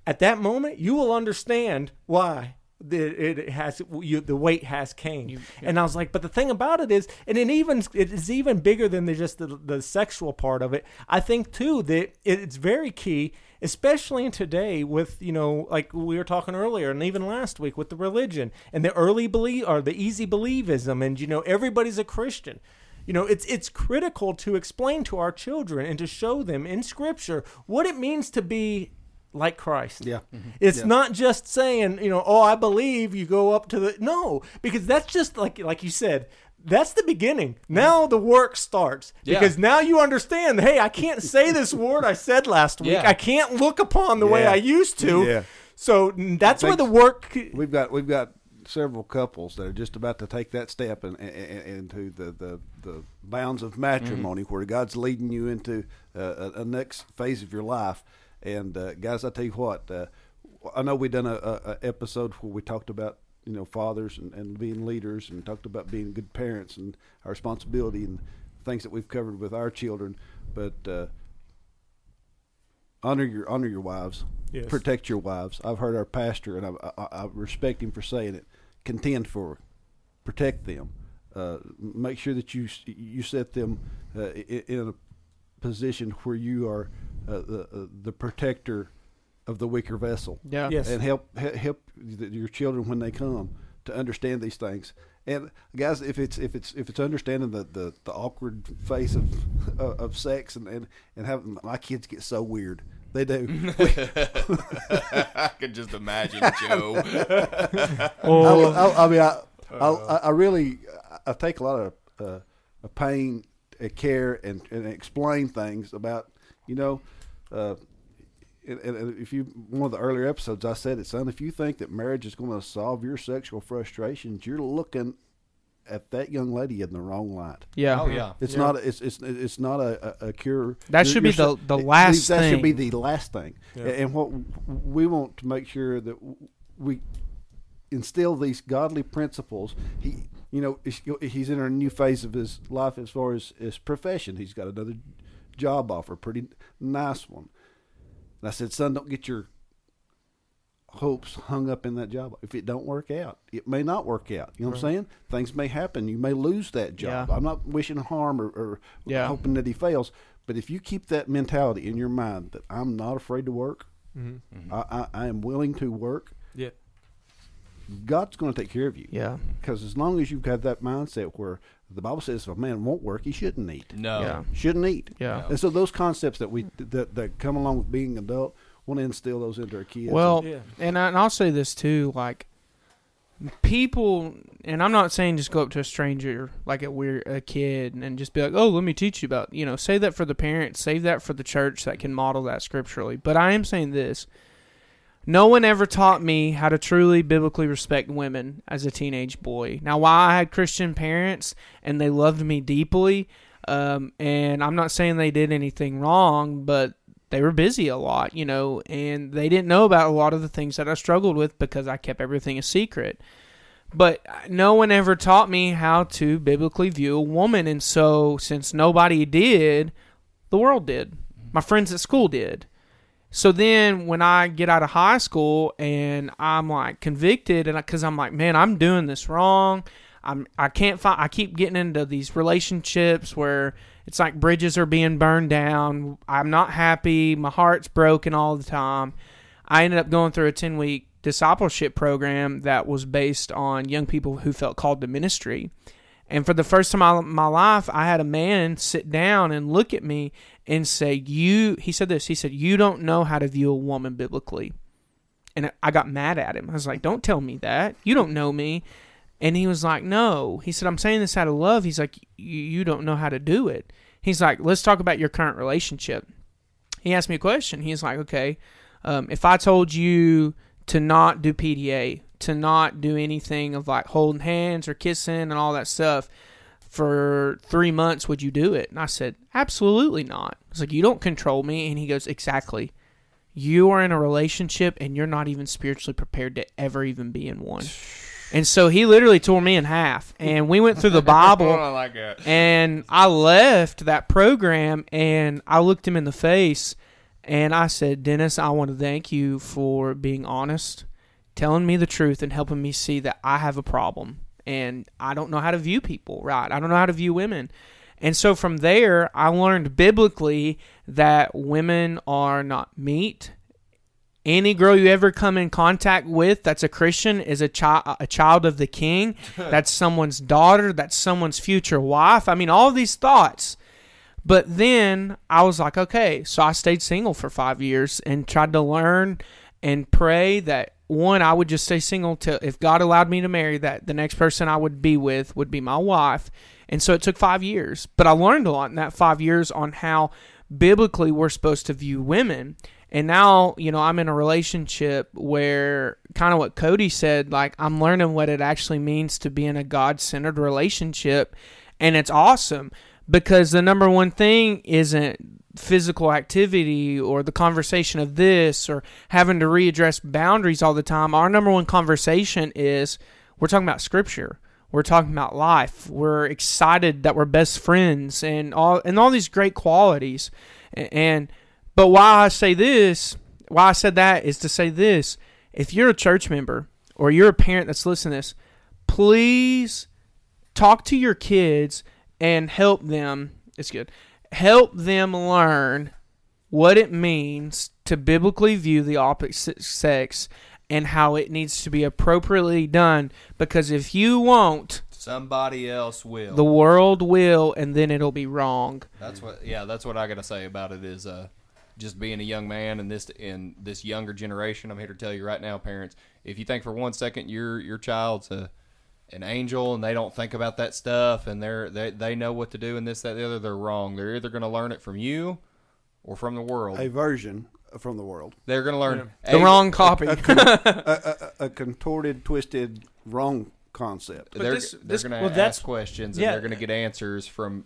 at that moment you will understand why the, it has you, the weight has came and i was like but the thing about it is and it even it is even bigger than the, just the, the sexual part of it i think too that it's very key especially in today with you know like we were talking earlier and even last week with the religion and the early believe or the easy believism and you know everybody's a christian you know, it's it's critical to explain to our children and to show them in Scripture what it means to be like Christ. Yeah. Mm-hmm. It's Yeah. not just saying, you know, oh, I believe you go up to the no, because that's just like like you said, that's the beginning. Now the work starts Yeah. because now you understand. Hey, I can't say this <laughs> word I said last week. Yeah. I can't look upon the way I used to. Yeah. So that's where the work. We've got we've got several couples that are just about to take that step in, in, in- into the, the, the bounds of matrimony, where God's leading you into uh, a, a next phase of your life. And uh, guys, I tell you what, uh, I know we've done a, a, a episode where we talked about you know fathers and, and being leaders, and talked about being good parents and our responsibility and things that we've covered with our children. But uh, honor your honor your wives Yes. protect your wives. I've heard our pastor, and I, I, I respect him for saying it. Contend for, protect them. Uh, make sure that you you set them uh, in a position where you are uh, the uh, the protector of the weaker vessel, Yeah. Yes. and help help your children when they come to understand these things. And guys, if it's if it's if it's understanding the, the, the awkward face of of, of sex and, and and having my kids get so weird, they do. <laughs> I can just imagine Joe. <laughs> Oh, I, I, I mean, I, I, I really, I take a lot of uh, of pain, uh, care, and, and explain things about, you know, uh, and, and- and if you one of the earlier episodes, I said it, son. If you think that marriage is going to solve your sexual frustrations, you're looking at that young lady in the wrong light. Yeah. Oh yeah. It's Yeah. not. A, it's it's it's not a, a, a cure. That You're- should be you're the- the last That should be thing. the last thing. Yeah. And what we want to make sure that we instill these godly principles. He, you know, he's- he's in a new phase of his life as far as his profession. He's got another job offer, pretty nice one. And I said, son, don't get your hopes hung up in that job. If it don't work out, it may not work out. You know what I'm saying? Things may happen. You may lose that job. Yeah. I'm not wishing harm or, or Yeah. hoping that he fails. But if you keep that mentality in your mind that I'm not afraid to work, Mm-hmm. I, I, I am willing to work, Yeah. God's going to take care of you. Yeah. Because as long as you've got that mindset where the Bible says if a man won't work, he shouldn't eat. No. Yeah. Shouldn't eat. Yeah. And so those concepts that we that, that come along with being adult, want to instill those into our kids. Well, Yeah. and, I, and I'll say this too, like people, and I'm not saying just go up to a stranger like a weird a kid and just be like, oh, let me teach you about, you know, save that for the parents, save that for the church that can model that scripturally. But I am saying this. No one ever taught me how to truly biblically respect women as a teenage boy. Now, while I had Christian parents and they loved me deeply, um, and I'm not saying they did anything wrong, but they were busy a lot, you know, and they didn't know about a lot of the things that I struggled with because I kept everything a secret. But no one ever taught me how to biblically view a woman, and so since nobody did, the world did. My friends at school did. So then when I get out of high school and I'm like convicted and cuz I'm like, man, I'm doing this wrong. I'm I can't find I keep getting into these relationships where it's like bridges are being burned down. I'm not happy. My heart's broken all the time. I ended up going through a 10 week discipleship program that was based on young people who felt called to ministry. And for the first time in my life, I had a man sit down and look at me and say, You, he said this, he said, You don't know how to view a woman biblically. And I got mad at him. I was like, Don't tell me that. You don't know me. And he was like, No. He said, I'm saying this out of love. He's like, You don't know how to do it. He's like, Let's talk about your current relationship. He asked me a question. He's like, Okay, um, if I told you to not do PDA, to not do anything of like holding hands or kissing and all that stuff for three months, would you do it? And I said, absolutely not. I was like, you don't control me. And he goes, exactly. You are in a relationship and you're not even spiritually prepared to ever even be in one. <sighs> And so he literally tore me in half. And we went through the Bible. <laughs> I like. And I left that program and I looked him in the face and I said, Dennis, I want to thank you for being honest, telling me the truth, and helping me see that I have a problem. And I don't know how to view people, right? I don't know how to view women. And so from there, I learned biblically that women are not meat. Any girl you ever come in contact with that's a Christian is a child a child of the king. <laughs> that's someone's daughter, that's someone's future wife. I mean all these thoughts. But then I was like, okay, so I stayed single for 5 years and tried to learn and pray that one I would just stay single till if God allowed me to marry that the next person I would be with would be my wife. And so it took 5 years, but I learned a lot in that 5 years on how biblically we're supposed to view women. And now, you know, I'm in a relationship where kind of what Cody said, like I'm learning what it actually means to be in a God-centered relationship and it's awesome because the number one thing isn't physical activity or the conversation of this or having to readdress boundaries all the time. Our number one conversation is we're talking about scripture. We're talking about life. We're excited that we're best friends and all and all these great qualities. And but why I say this, why I said that is to say this. If you're a church member or you're a parent that's listening to this, please talk to your kids and help them. It's good. Help them learn what it means to biblically view the opposite sex and how it needs to be appropriately done. Because if you won't, Somebody else will. the world will, and then it'll be wrong. That's what. Yeah, that's what I gotta say about it is uh, just being a young man in this in this younger generation. I'm here to tell you right now, parents, if you think for one second your your child's a an angel and they don't think about that stuff and they're they they know what to do and this that the other, they're wrong. They're either gonna learn it from you or from the world. a version from the world, They're gonna learn The a- wrong copy. a, a, a, a contorted, twisted, wrong concept. But they're this- they're this- going to well, ask questions and yeah. they're going to get answers from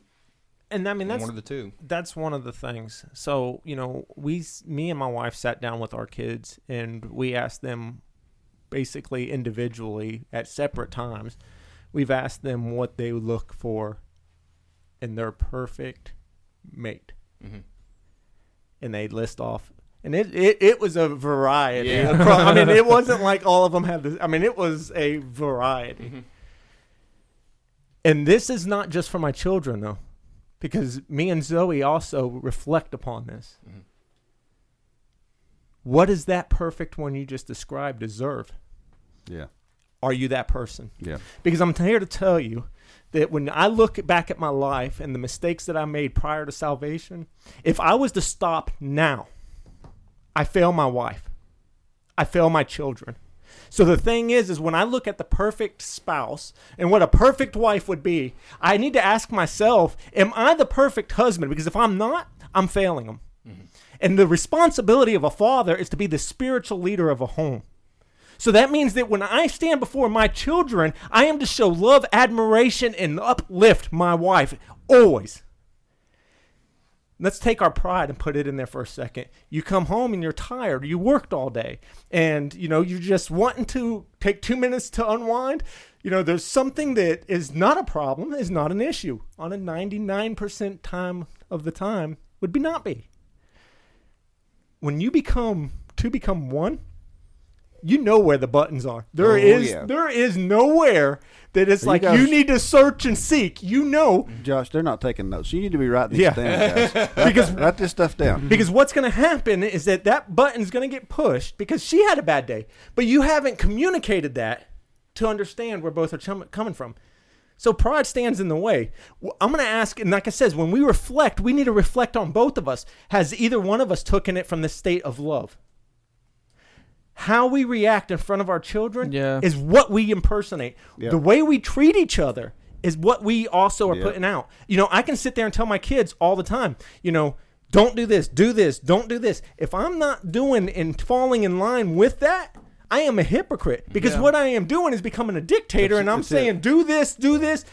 And I mean that's one of the two. that's one of the things. So you know, we, me and my wife sat down with our kids and we asked them, basically individually at separate times, we've asked them what they look for in their perfect mate, hmm and they list off. And it, it, it was a variety. Yeah. I mean, it <laughs> wasn't like all of them had this. I mean, it was a variety. Mhm. And this is not just for my children, though, because me and Zoe also reflect upon this. Mhm. What does that perfect one you just described deserve? Yeah, Are you that person? yeah. Because I'm here to tell you that when I look back at my life and the mistakes that I made prior to salvation, if I was to stop now, I fail my wife. I fail my children. So the thing is, is when I look at the perfect spouse and what a perfect wife would be, I need to ask myself, am I the perfect husband? Because if I'm not, I'm failing them. Mm-hmm. And the responsibility of a father is to be the spiritual leader of a home. So that means that when I stand before my children, I am to show love, admiration, and uplift my wife always. Let's take our pride and put it in there for a second. You come home and you're tired. You worked all day, and you know you're just wanting to take two minutes to unwind. You know, there's something that is not a problem, is not an issue. On a 99% time of the time, would be not be. When you become to become one, you know where the buttons are. There Oh, is yeah. there is nowhere that it's You like guys- you need to search and seek. You know Josh, they're not taking notes. You need to be writing Yeah. this down, guys. <laughs> because Write this stuff down. because what's going to happen is that that button's going to get pushed because she had a bad day, but you haven't communicated that to understand where both are chum- coming from. So pride stands in the way. I'm going to ask, and like I says, when we reflect, we need to reflect on both of us. Has either one of us taken it from the state of love? How we react in front of our children Yeah. is what we impersonate. Yeah. The way we treat each other is what we also are Yeah. putting out. You know, I can sit there and tell my kids all the time, you know, don't do this, do this, don't do this. If I'm not doing and falling in line with that, I am a hypocrite because Yeah. what I am doing is becoming a dictator That's- and I'm that's it. saying do this, do this.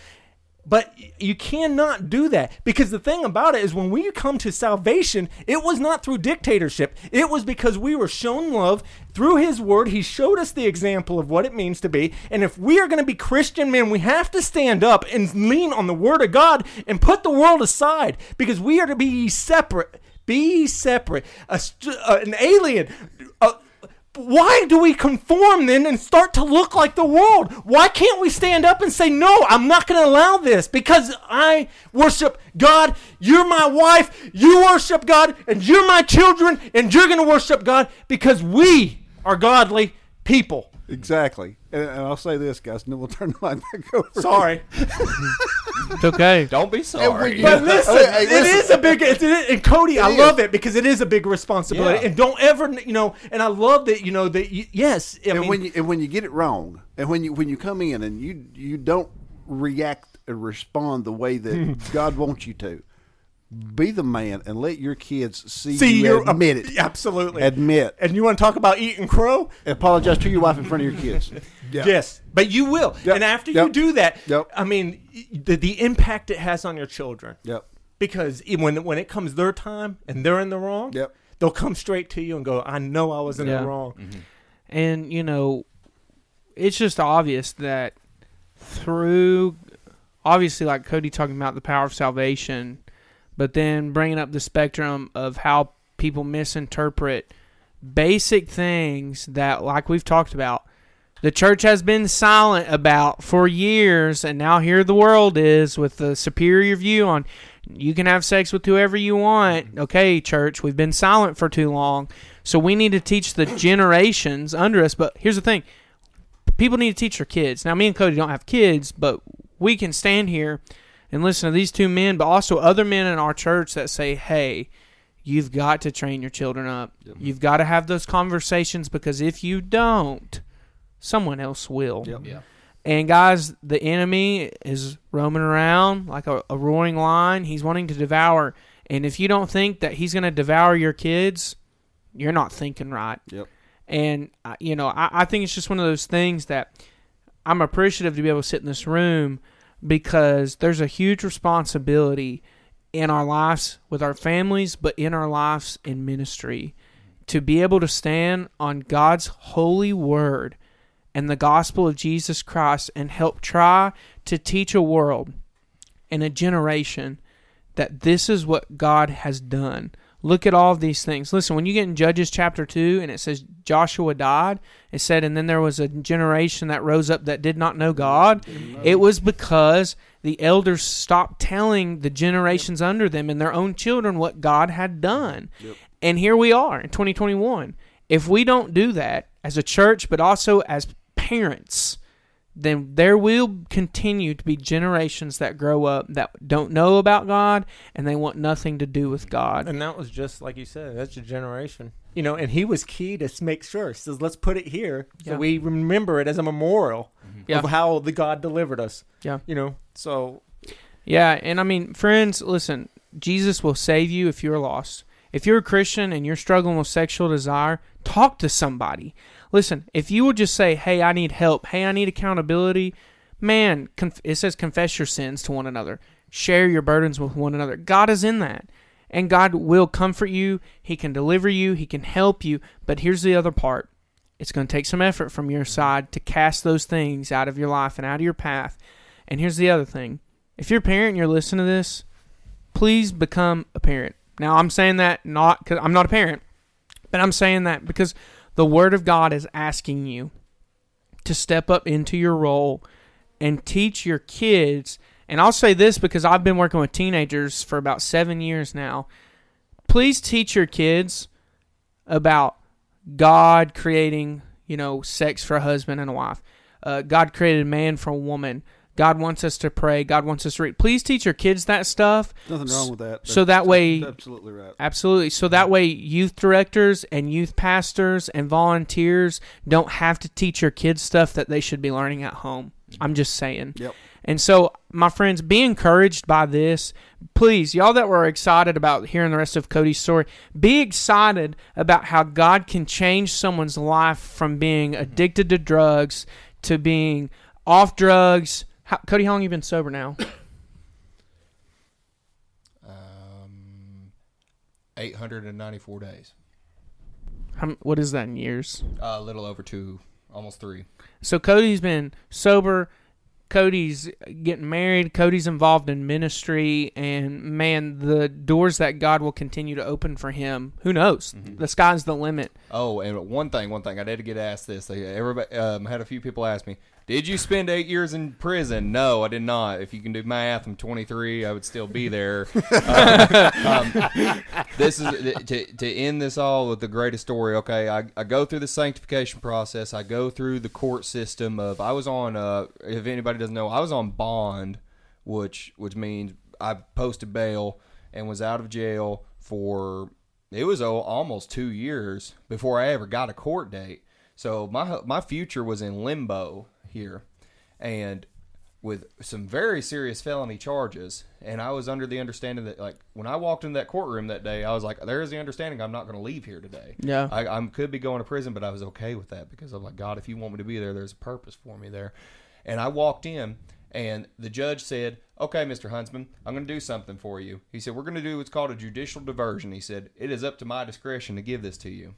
But you cannot do that because the thing about it is when we come to salvation, it was not through dictatorship. It was because we were shown love through His Word. He showed us the example of what it means to be. And if we are going to be Christian men, we have to stand up and lean on the Word of God and put the world aside because we are to be separate. Be separate. A, uh, an alien. Why do we conform then and start to look like the world? Why can't we stand up and say, No, I'm not going to allow this because I worship God. You're my wife. You worship God. And you're my children. And you're going to worship God because we are godly people. Exactly. And, and I'll say this, guys, and then we'll <laughs> turn the line back over. Sorry. <laughs> It's okay. Don't be sorry. But <laughs> listen, Hey, hey, listen. is a big. It, it, and Cody, I It love it because it is a big responsibility. Yeah. And don't ever, you know. And I love that, you know, that you, yes. I and mean, when you and when you get it wrong, and when you when you come in and you you don't react and respond the way that God wants you to, be the man and let your kids see, see you your admit it. Absolutely. Admit. and you want to talk about eating crow? Apologize to your wife in front of your kids. <laughs> Yes, but you will. Yep. And after Yep. you do that, Yep. I mean, the the impact it has on your children. Yep. Because when when it comes their time and they're in the wrong, Yep. they'll come straight to you and go, "I know I was in Yeah. the wrong." Mm-hmm. And you know, it's just obvious that through obviously like Cody talking about the power of salvation, but then bringing up the spectrum of how people misinterpret basic things that like we've talked about the church has been silent about for years and now here the world is with the superior view on you can have sex with whoever you want. Mm-hmm. Okay church we've been silent for too long. So we need to teach the <clears throat> generations under us but here's the thing. People need to teach their kids. Now me and cody don't have kids but we can stand here and listen to these two men but also other men in our church that say hey you've got to train your children up you've got to have those conversations because if you don't someone else will Yep. Yeah. and guys, the enemy is roaming around like a, a roaring lion. He's wanting to devour. And if you don't think that he's going to devour your kids, you're not thinking right. Yep. And uh, you know, I, I think it's just one of those things that I'm appreciative to be able to sit in this room because there's a huge responsibility in our lives with our families, but in our lives in ministry to be able to stand on God's holy word and the gospel of Jesus Christ and help try to teach a world and a generation that this is what God has done. Look at all of these things. Listen, when you get in Judges chapter 2 and it says Joshua died, it said, and then there was a generation that rose up that did not know God. It was because the elders stopped telling the generations under them and their own children what God had done. Yep. And here we are in 2021. If we don't do that as a church, but also as parents, then there will continue to be generations that grow up that don't know about God and they want nothing to do with God. And that was just like you said, that's your generation. You know, and he was key to make sure. Says, let's put it here so Yeah. we remember it as a memorial mm-hmm. Yeah. of how the God delivered us. Yeah. You know, so Yeah, and I mean, friends, listen, Jesus will save you if you're lost. If you're a Christian and you're struggling with sexual desire, talk to somebody. Listen, if you would just say, "Hey, I need help. Hey, I need accountability." Man, conf- it says confess your sins to one another. Share your burdens with one another. God is in that. And God will comfort you. He can deliver you. He can help you. But here's the other part. It's going to take some effort from your side to cast those things out of your life and out of your path. And here's the other thing. If you're a parent and you're listening to this, please become a parent. Now, I'm saying that not because I'm not a parent, but I'm saying that because the Word of God is asking you to step up into your role and teach your kids. And I'll say this because I've been working with teenagers for about seven years now. Please teach your kids about God creating, you know, sex for a husband and a wife. Uh, God created man for a woman. God wants us to pray. God wants us to read. Please teach your kids that stuff. Nothing wrong with that. So that way- absolutely right. Absolutely. So that way, youth directors and youth pastors and volunteers don't have to teach your kids stuff that they should be learning at home. I'm just saying. Yep. And so, my friends, be encouraged by this. Please, y'all that were excited about hearing the rest of Cody's story, be excited about how God can change someone's life from being addicted to drugs to being off drugs. How, Cody, how long you been sober now? <coughs> Um, 894 days. How, what is that in years? Uh, a little over two, almost three. So Cody's been sober. Cody's getting married. Cody's involved in ministry, and man, the doors that God will continue to open for him. Who knows? The sky's the limit. Oh, and one thing, one thing, I did get asked this. Everybody um, had a few people ask me, "Did you spend eight years in prison?" No, I did not. If you can do math, I'm 23. I would still be there. <laughs> um, um, this is to, to end this all with the greatest story. Okay, I, I go through the sanctification process. I go through the court system of. I was on. Uh, if anybody doesn't know, I was on bond, which which means I posted bail and was out of jail for it was oh, almost two years before I ever got a court date. So my my future was in limbo here, and with some very serious felony charges. And I was under the understanding that like when I walked into that courtroom that day, I was like, "There is the understanding I'm not going to leave here today." Yeah. I, I could be going to prison, but I was okay with that because I'm like, God, if you want me to be there, there's a purpose for me there. And I walked in, and the judge said, Okay, Mr. Huntsman, I'm going to do something for you. He said, We're going to do what's called a judicial diversion. He said, It is up to my discretion to give this to you.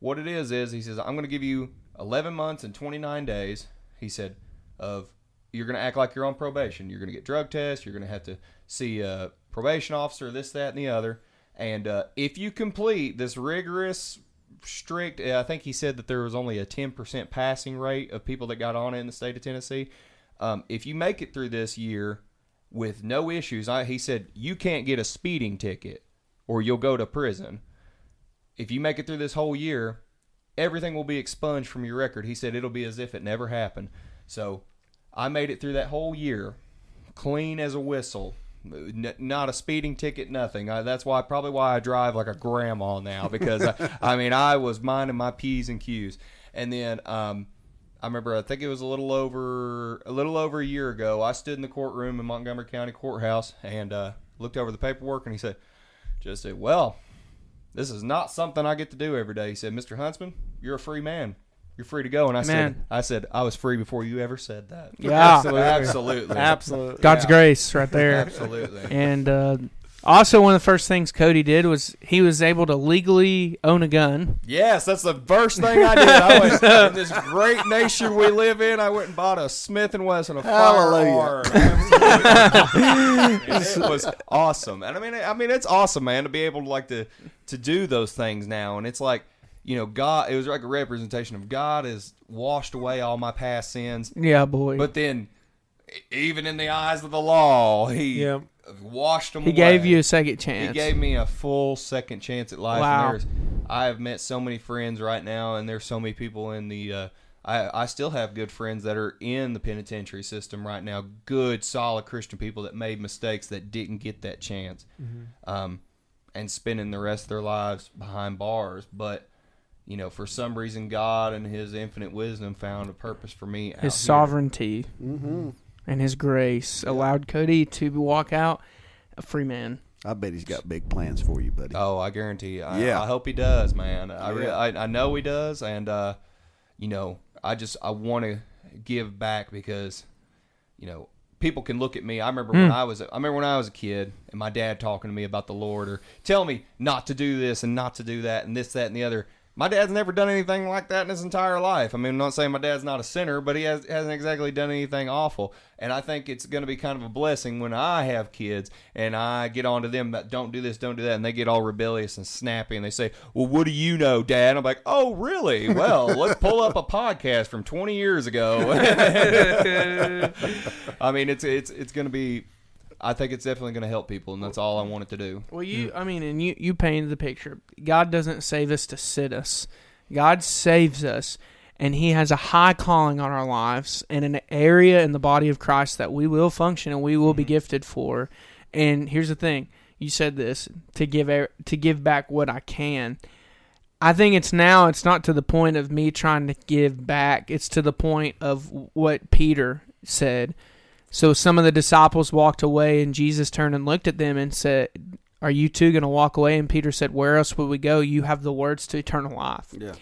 What it is, is he says, I'm going to give you 11 months and 29 days, he said, of you're going to act like you're on probation. You're going to get drug tests. You're going to have to see a probation officer, this, that, and the other. And uh, if you complete this rigorous, strict, uh, I think he said that there was only a 10% passing rate of people that got on in the state of Tennessee. Um, if you make it through this year with no issues, I, he said you can't get a speeding ticket or you'll go to prison. If you make it through this whole year, everything will be expunged from your record. He said it'll be as if it never happened. So I made it through that whole year clean as a whistle. N- not a speeding ticket, nothing. I, that's why probably why I drive like a grandma now because I, I mean I was minding my p's and q's. And then um, I remember I think it was a little over a little over a year ago. I stood in the courtroom in Montgomery County Courthouse and uh, looked over the paperwork and he said, just said, well, this is not something I get to do every day. He said, Mr. Huntsman, you're a free man. you're free to go." And I said, "I said I was free before you ever said that." Yeah. <laughs> absolutely, absolutely, Absolutely. God's Yeah. grace right there. absolutely. And uh, also, one of the first things Cody did was he was able to legally own a gun. Yes, that's the first thing I did. I went <laughs> in this great nation we live in. I went and bought a Smith and Wesson, a Hallelujah. firearm. <laughs> It was awesome, and I mean, I mean, it's awesome, man, to be able to like to to do those things now. And it's like, you know, God. It was like a representation of God has washed away all my past sins, Yeah, boy. but then, even in the eyes of the law, He Yeah. Washed them. he away. gave you a second chance. He gave me a full second chance at life. Wow. And there's, I have met so many friends right now, and there's so many people in the. Uh, I I still have good friends that are in the penitentiary system right now. Good, solid Christian people that made mistakes that didn't get that chance, um, and spending the rest of their lives behind bars. But you know, for some reason, God and His infinite wisdom found a purpose for me. out His here. sovereignty Mm-hmm. And his grace allowed Cody to walk out a free man. I bet he's got big plans for you, buddy. Oh, I guarantee. You. I, Yeah. I hope he does, man. I, re- Yeah. I I know he does, and uh, you know, I just I want to give back because, you know, people can look at me. I remember when Hmm. I was I remember when I was a kid, and my dad talking to me about the Lord or telling me not to do this and not to do that and this that and the other. My dad's never done anything like that in his entire life. I mean, I'm not saying my dad's not a sinner, but he has, hasn't exactly done anything awful. And I think it's going to be kind of a blessing when I have kids and I get on to them that don't do this, don't do that, and they get all rebellious and snappy and they say, Well, what do you know, Dad? And I'm like, Oh, really? Well, <laughs> let's pull up a podcast from 20 years ago. <laughs> <laughs> I mean, it's it's it's going to be. I think it's definitely going to help people, and that's all I want it to do. Well, you, mm. I mean, and you, you painted the picture. God doesn't save us to sit us. God saves us, and He has a high calling on our lives and an area in the body of Christ that we will function and we will be mm-hmm. gifted for. And here's the thing: you said this to give to give back what I can. I think it's now. It's not to the point of me trying to give back. It's to the point of what Peter said. So some of the disciples walked away, and Jesus turned and looked at them and said, "Are you two going to walk away?" And Peter said, "Where else would we go? You have the words to eternal life." Yeah.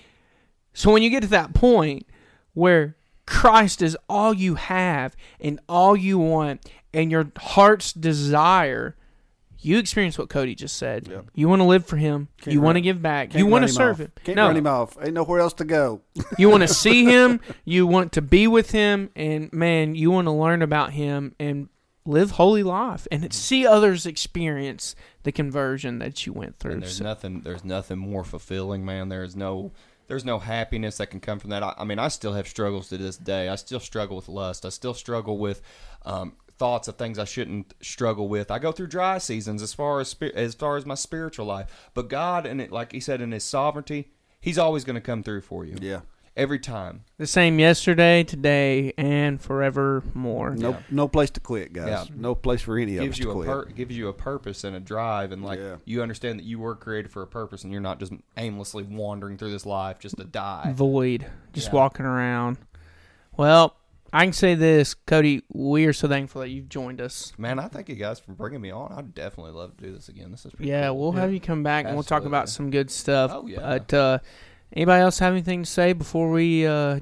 So when you get to that point where Christ is all you have and all you want, and your heart's desire, you experience what Cody just said. Yep. You want to live for Him. Can't you want to give back. Can't You want to serve off. Him. Can't no, run him off. Ain't nowhere else to go. <laughs> you want to see <laughs> him, you want to be with him, and man, you want to learn about him and live holy life and see others experience the conversion that you went through. And there's So- nothing there's nothing more fulfilling, man. There's no there's no happiness that can come from that. I, I mean, I still have struggles to this day. I still struggle with lust. I still struggle with um, thoughts of things I shouldn't struggle with. I go through dry seasons as far as as far as my spiritual life. But God, and it, like He said in His sovereignty, He's always going to come through for you. Yeah. Every time. the same yesterday, today, and forevermore. No, Yeah. no place to quit, guys. Yeah. No place for any of us gives to you a quit. pur- gives you a purpose and a drive, and like Yeah. you understand that you were created for a purpose, and you're not just aimlessly wandering through this life just to die. Void, just Yeah. walking around. Well, I can say this, Cody. We are so thankful that you've joined us. Man, I thank you guys for bringing me on. I'd definitely love to do this again. This is pretty Yeah, cool. we'll have you come back and we'll talk about some good stuff. Oh, yeah. But uh, anybody else have anything to say before we uh,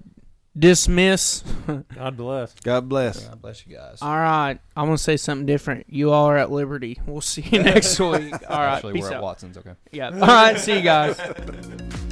dismiss? <laughs> God bless. God bless. God bless you guys. All right, I'm gonna say something different. You all are at liberty. We'll see you <laughs> next week. All right, Actually, peace we're at. Watson's. Okay. Yeah. All right, see you guys. <laughs>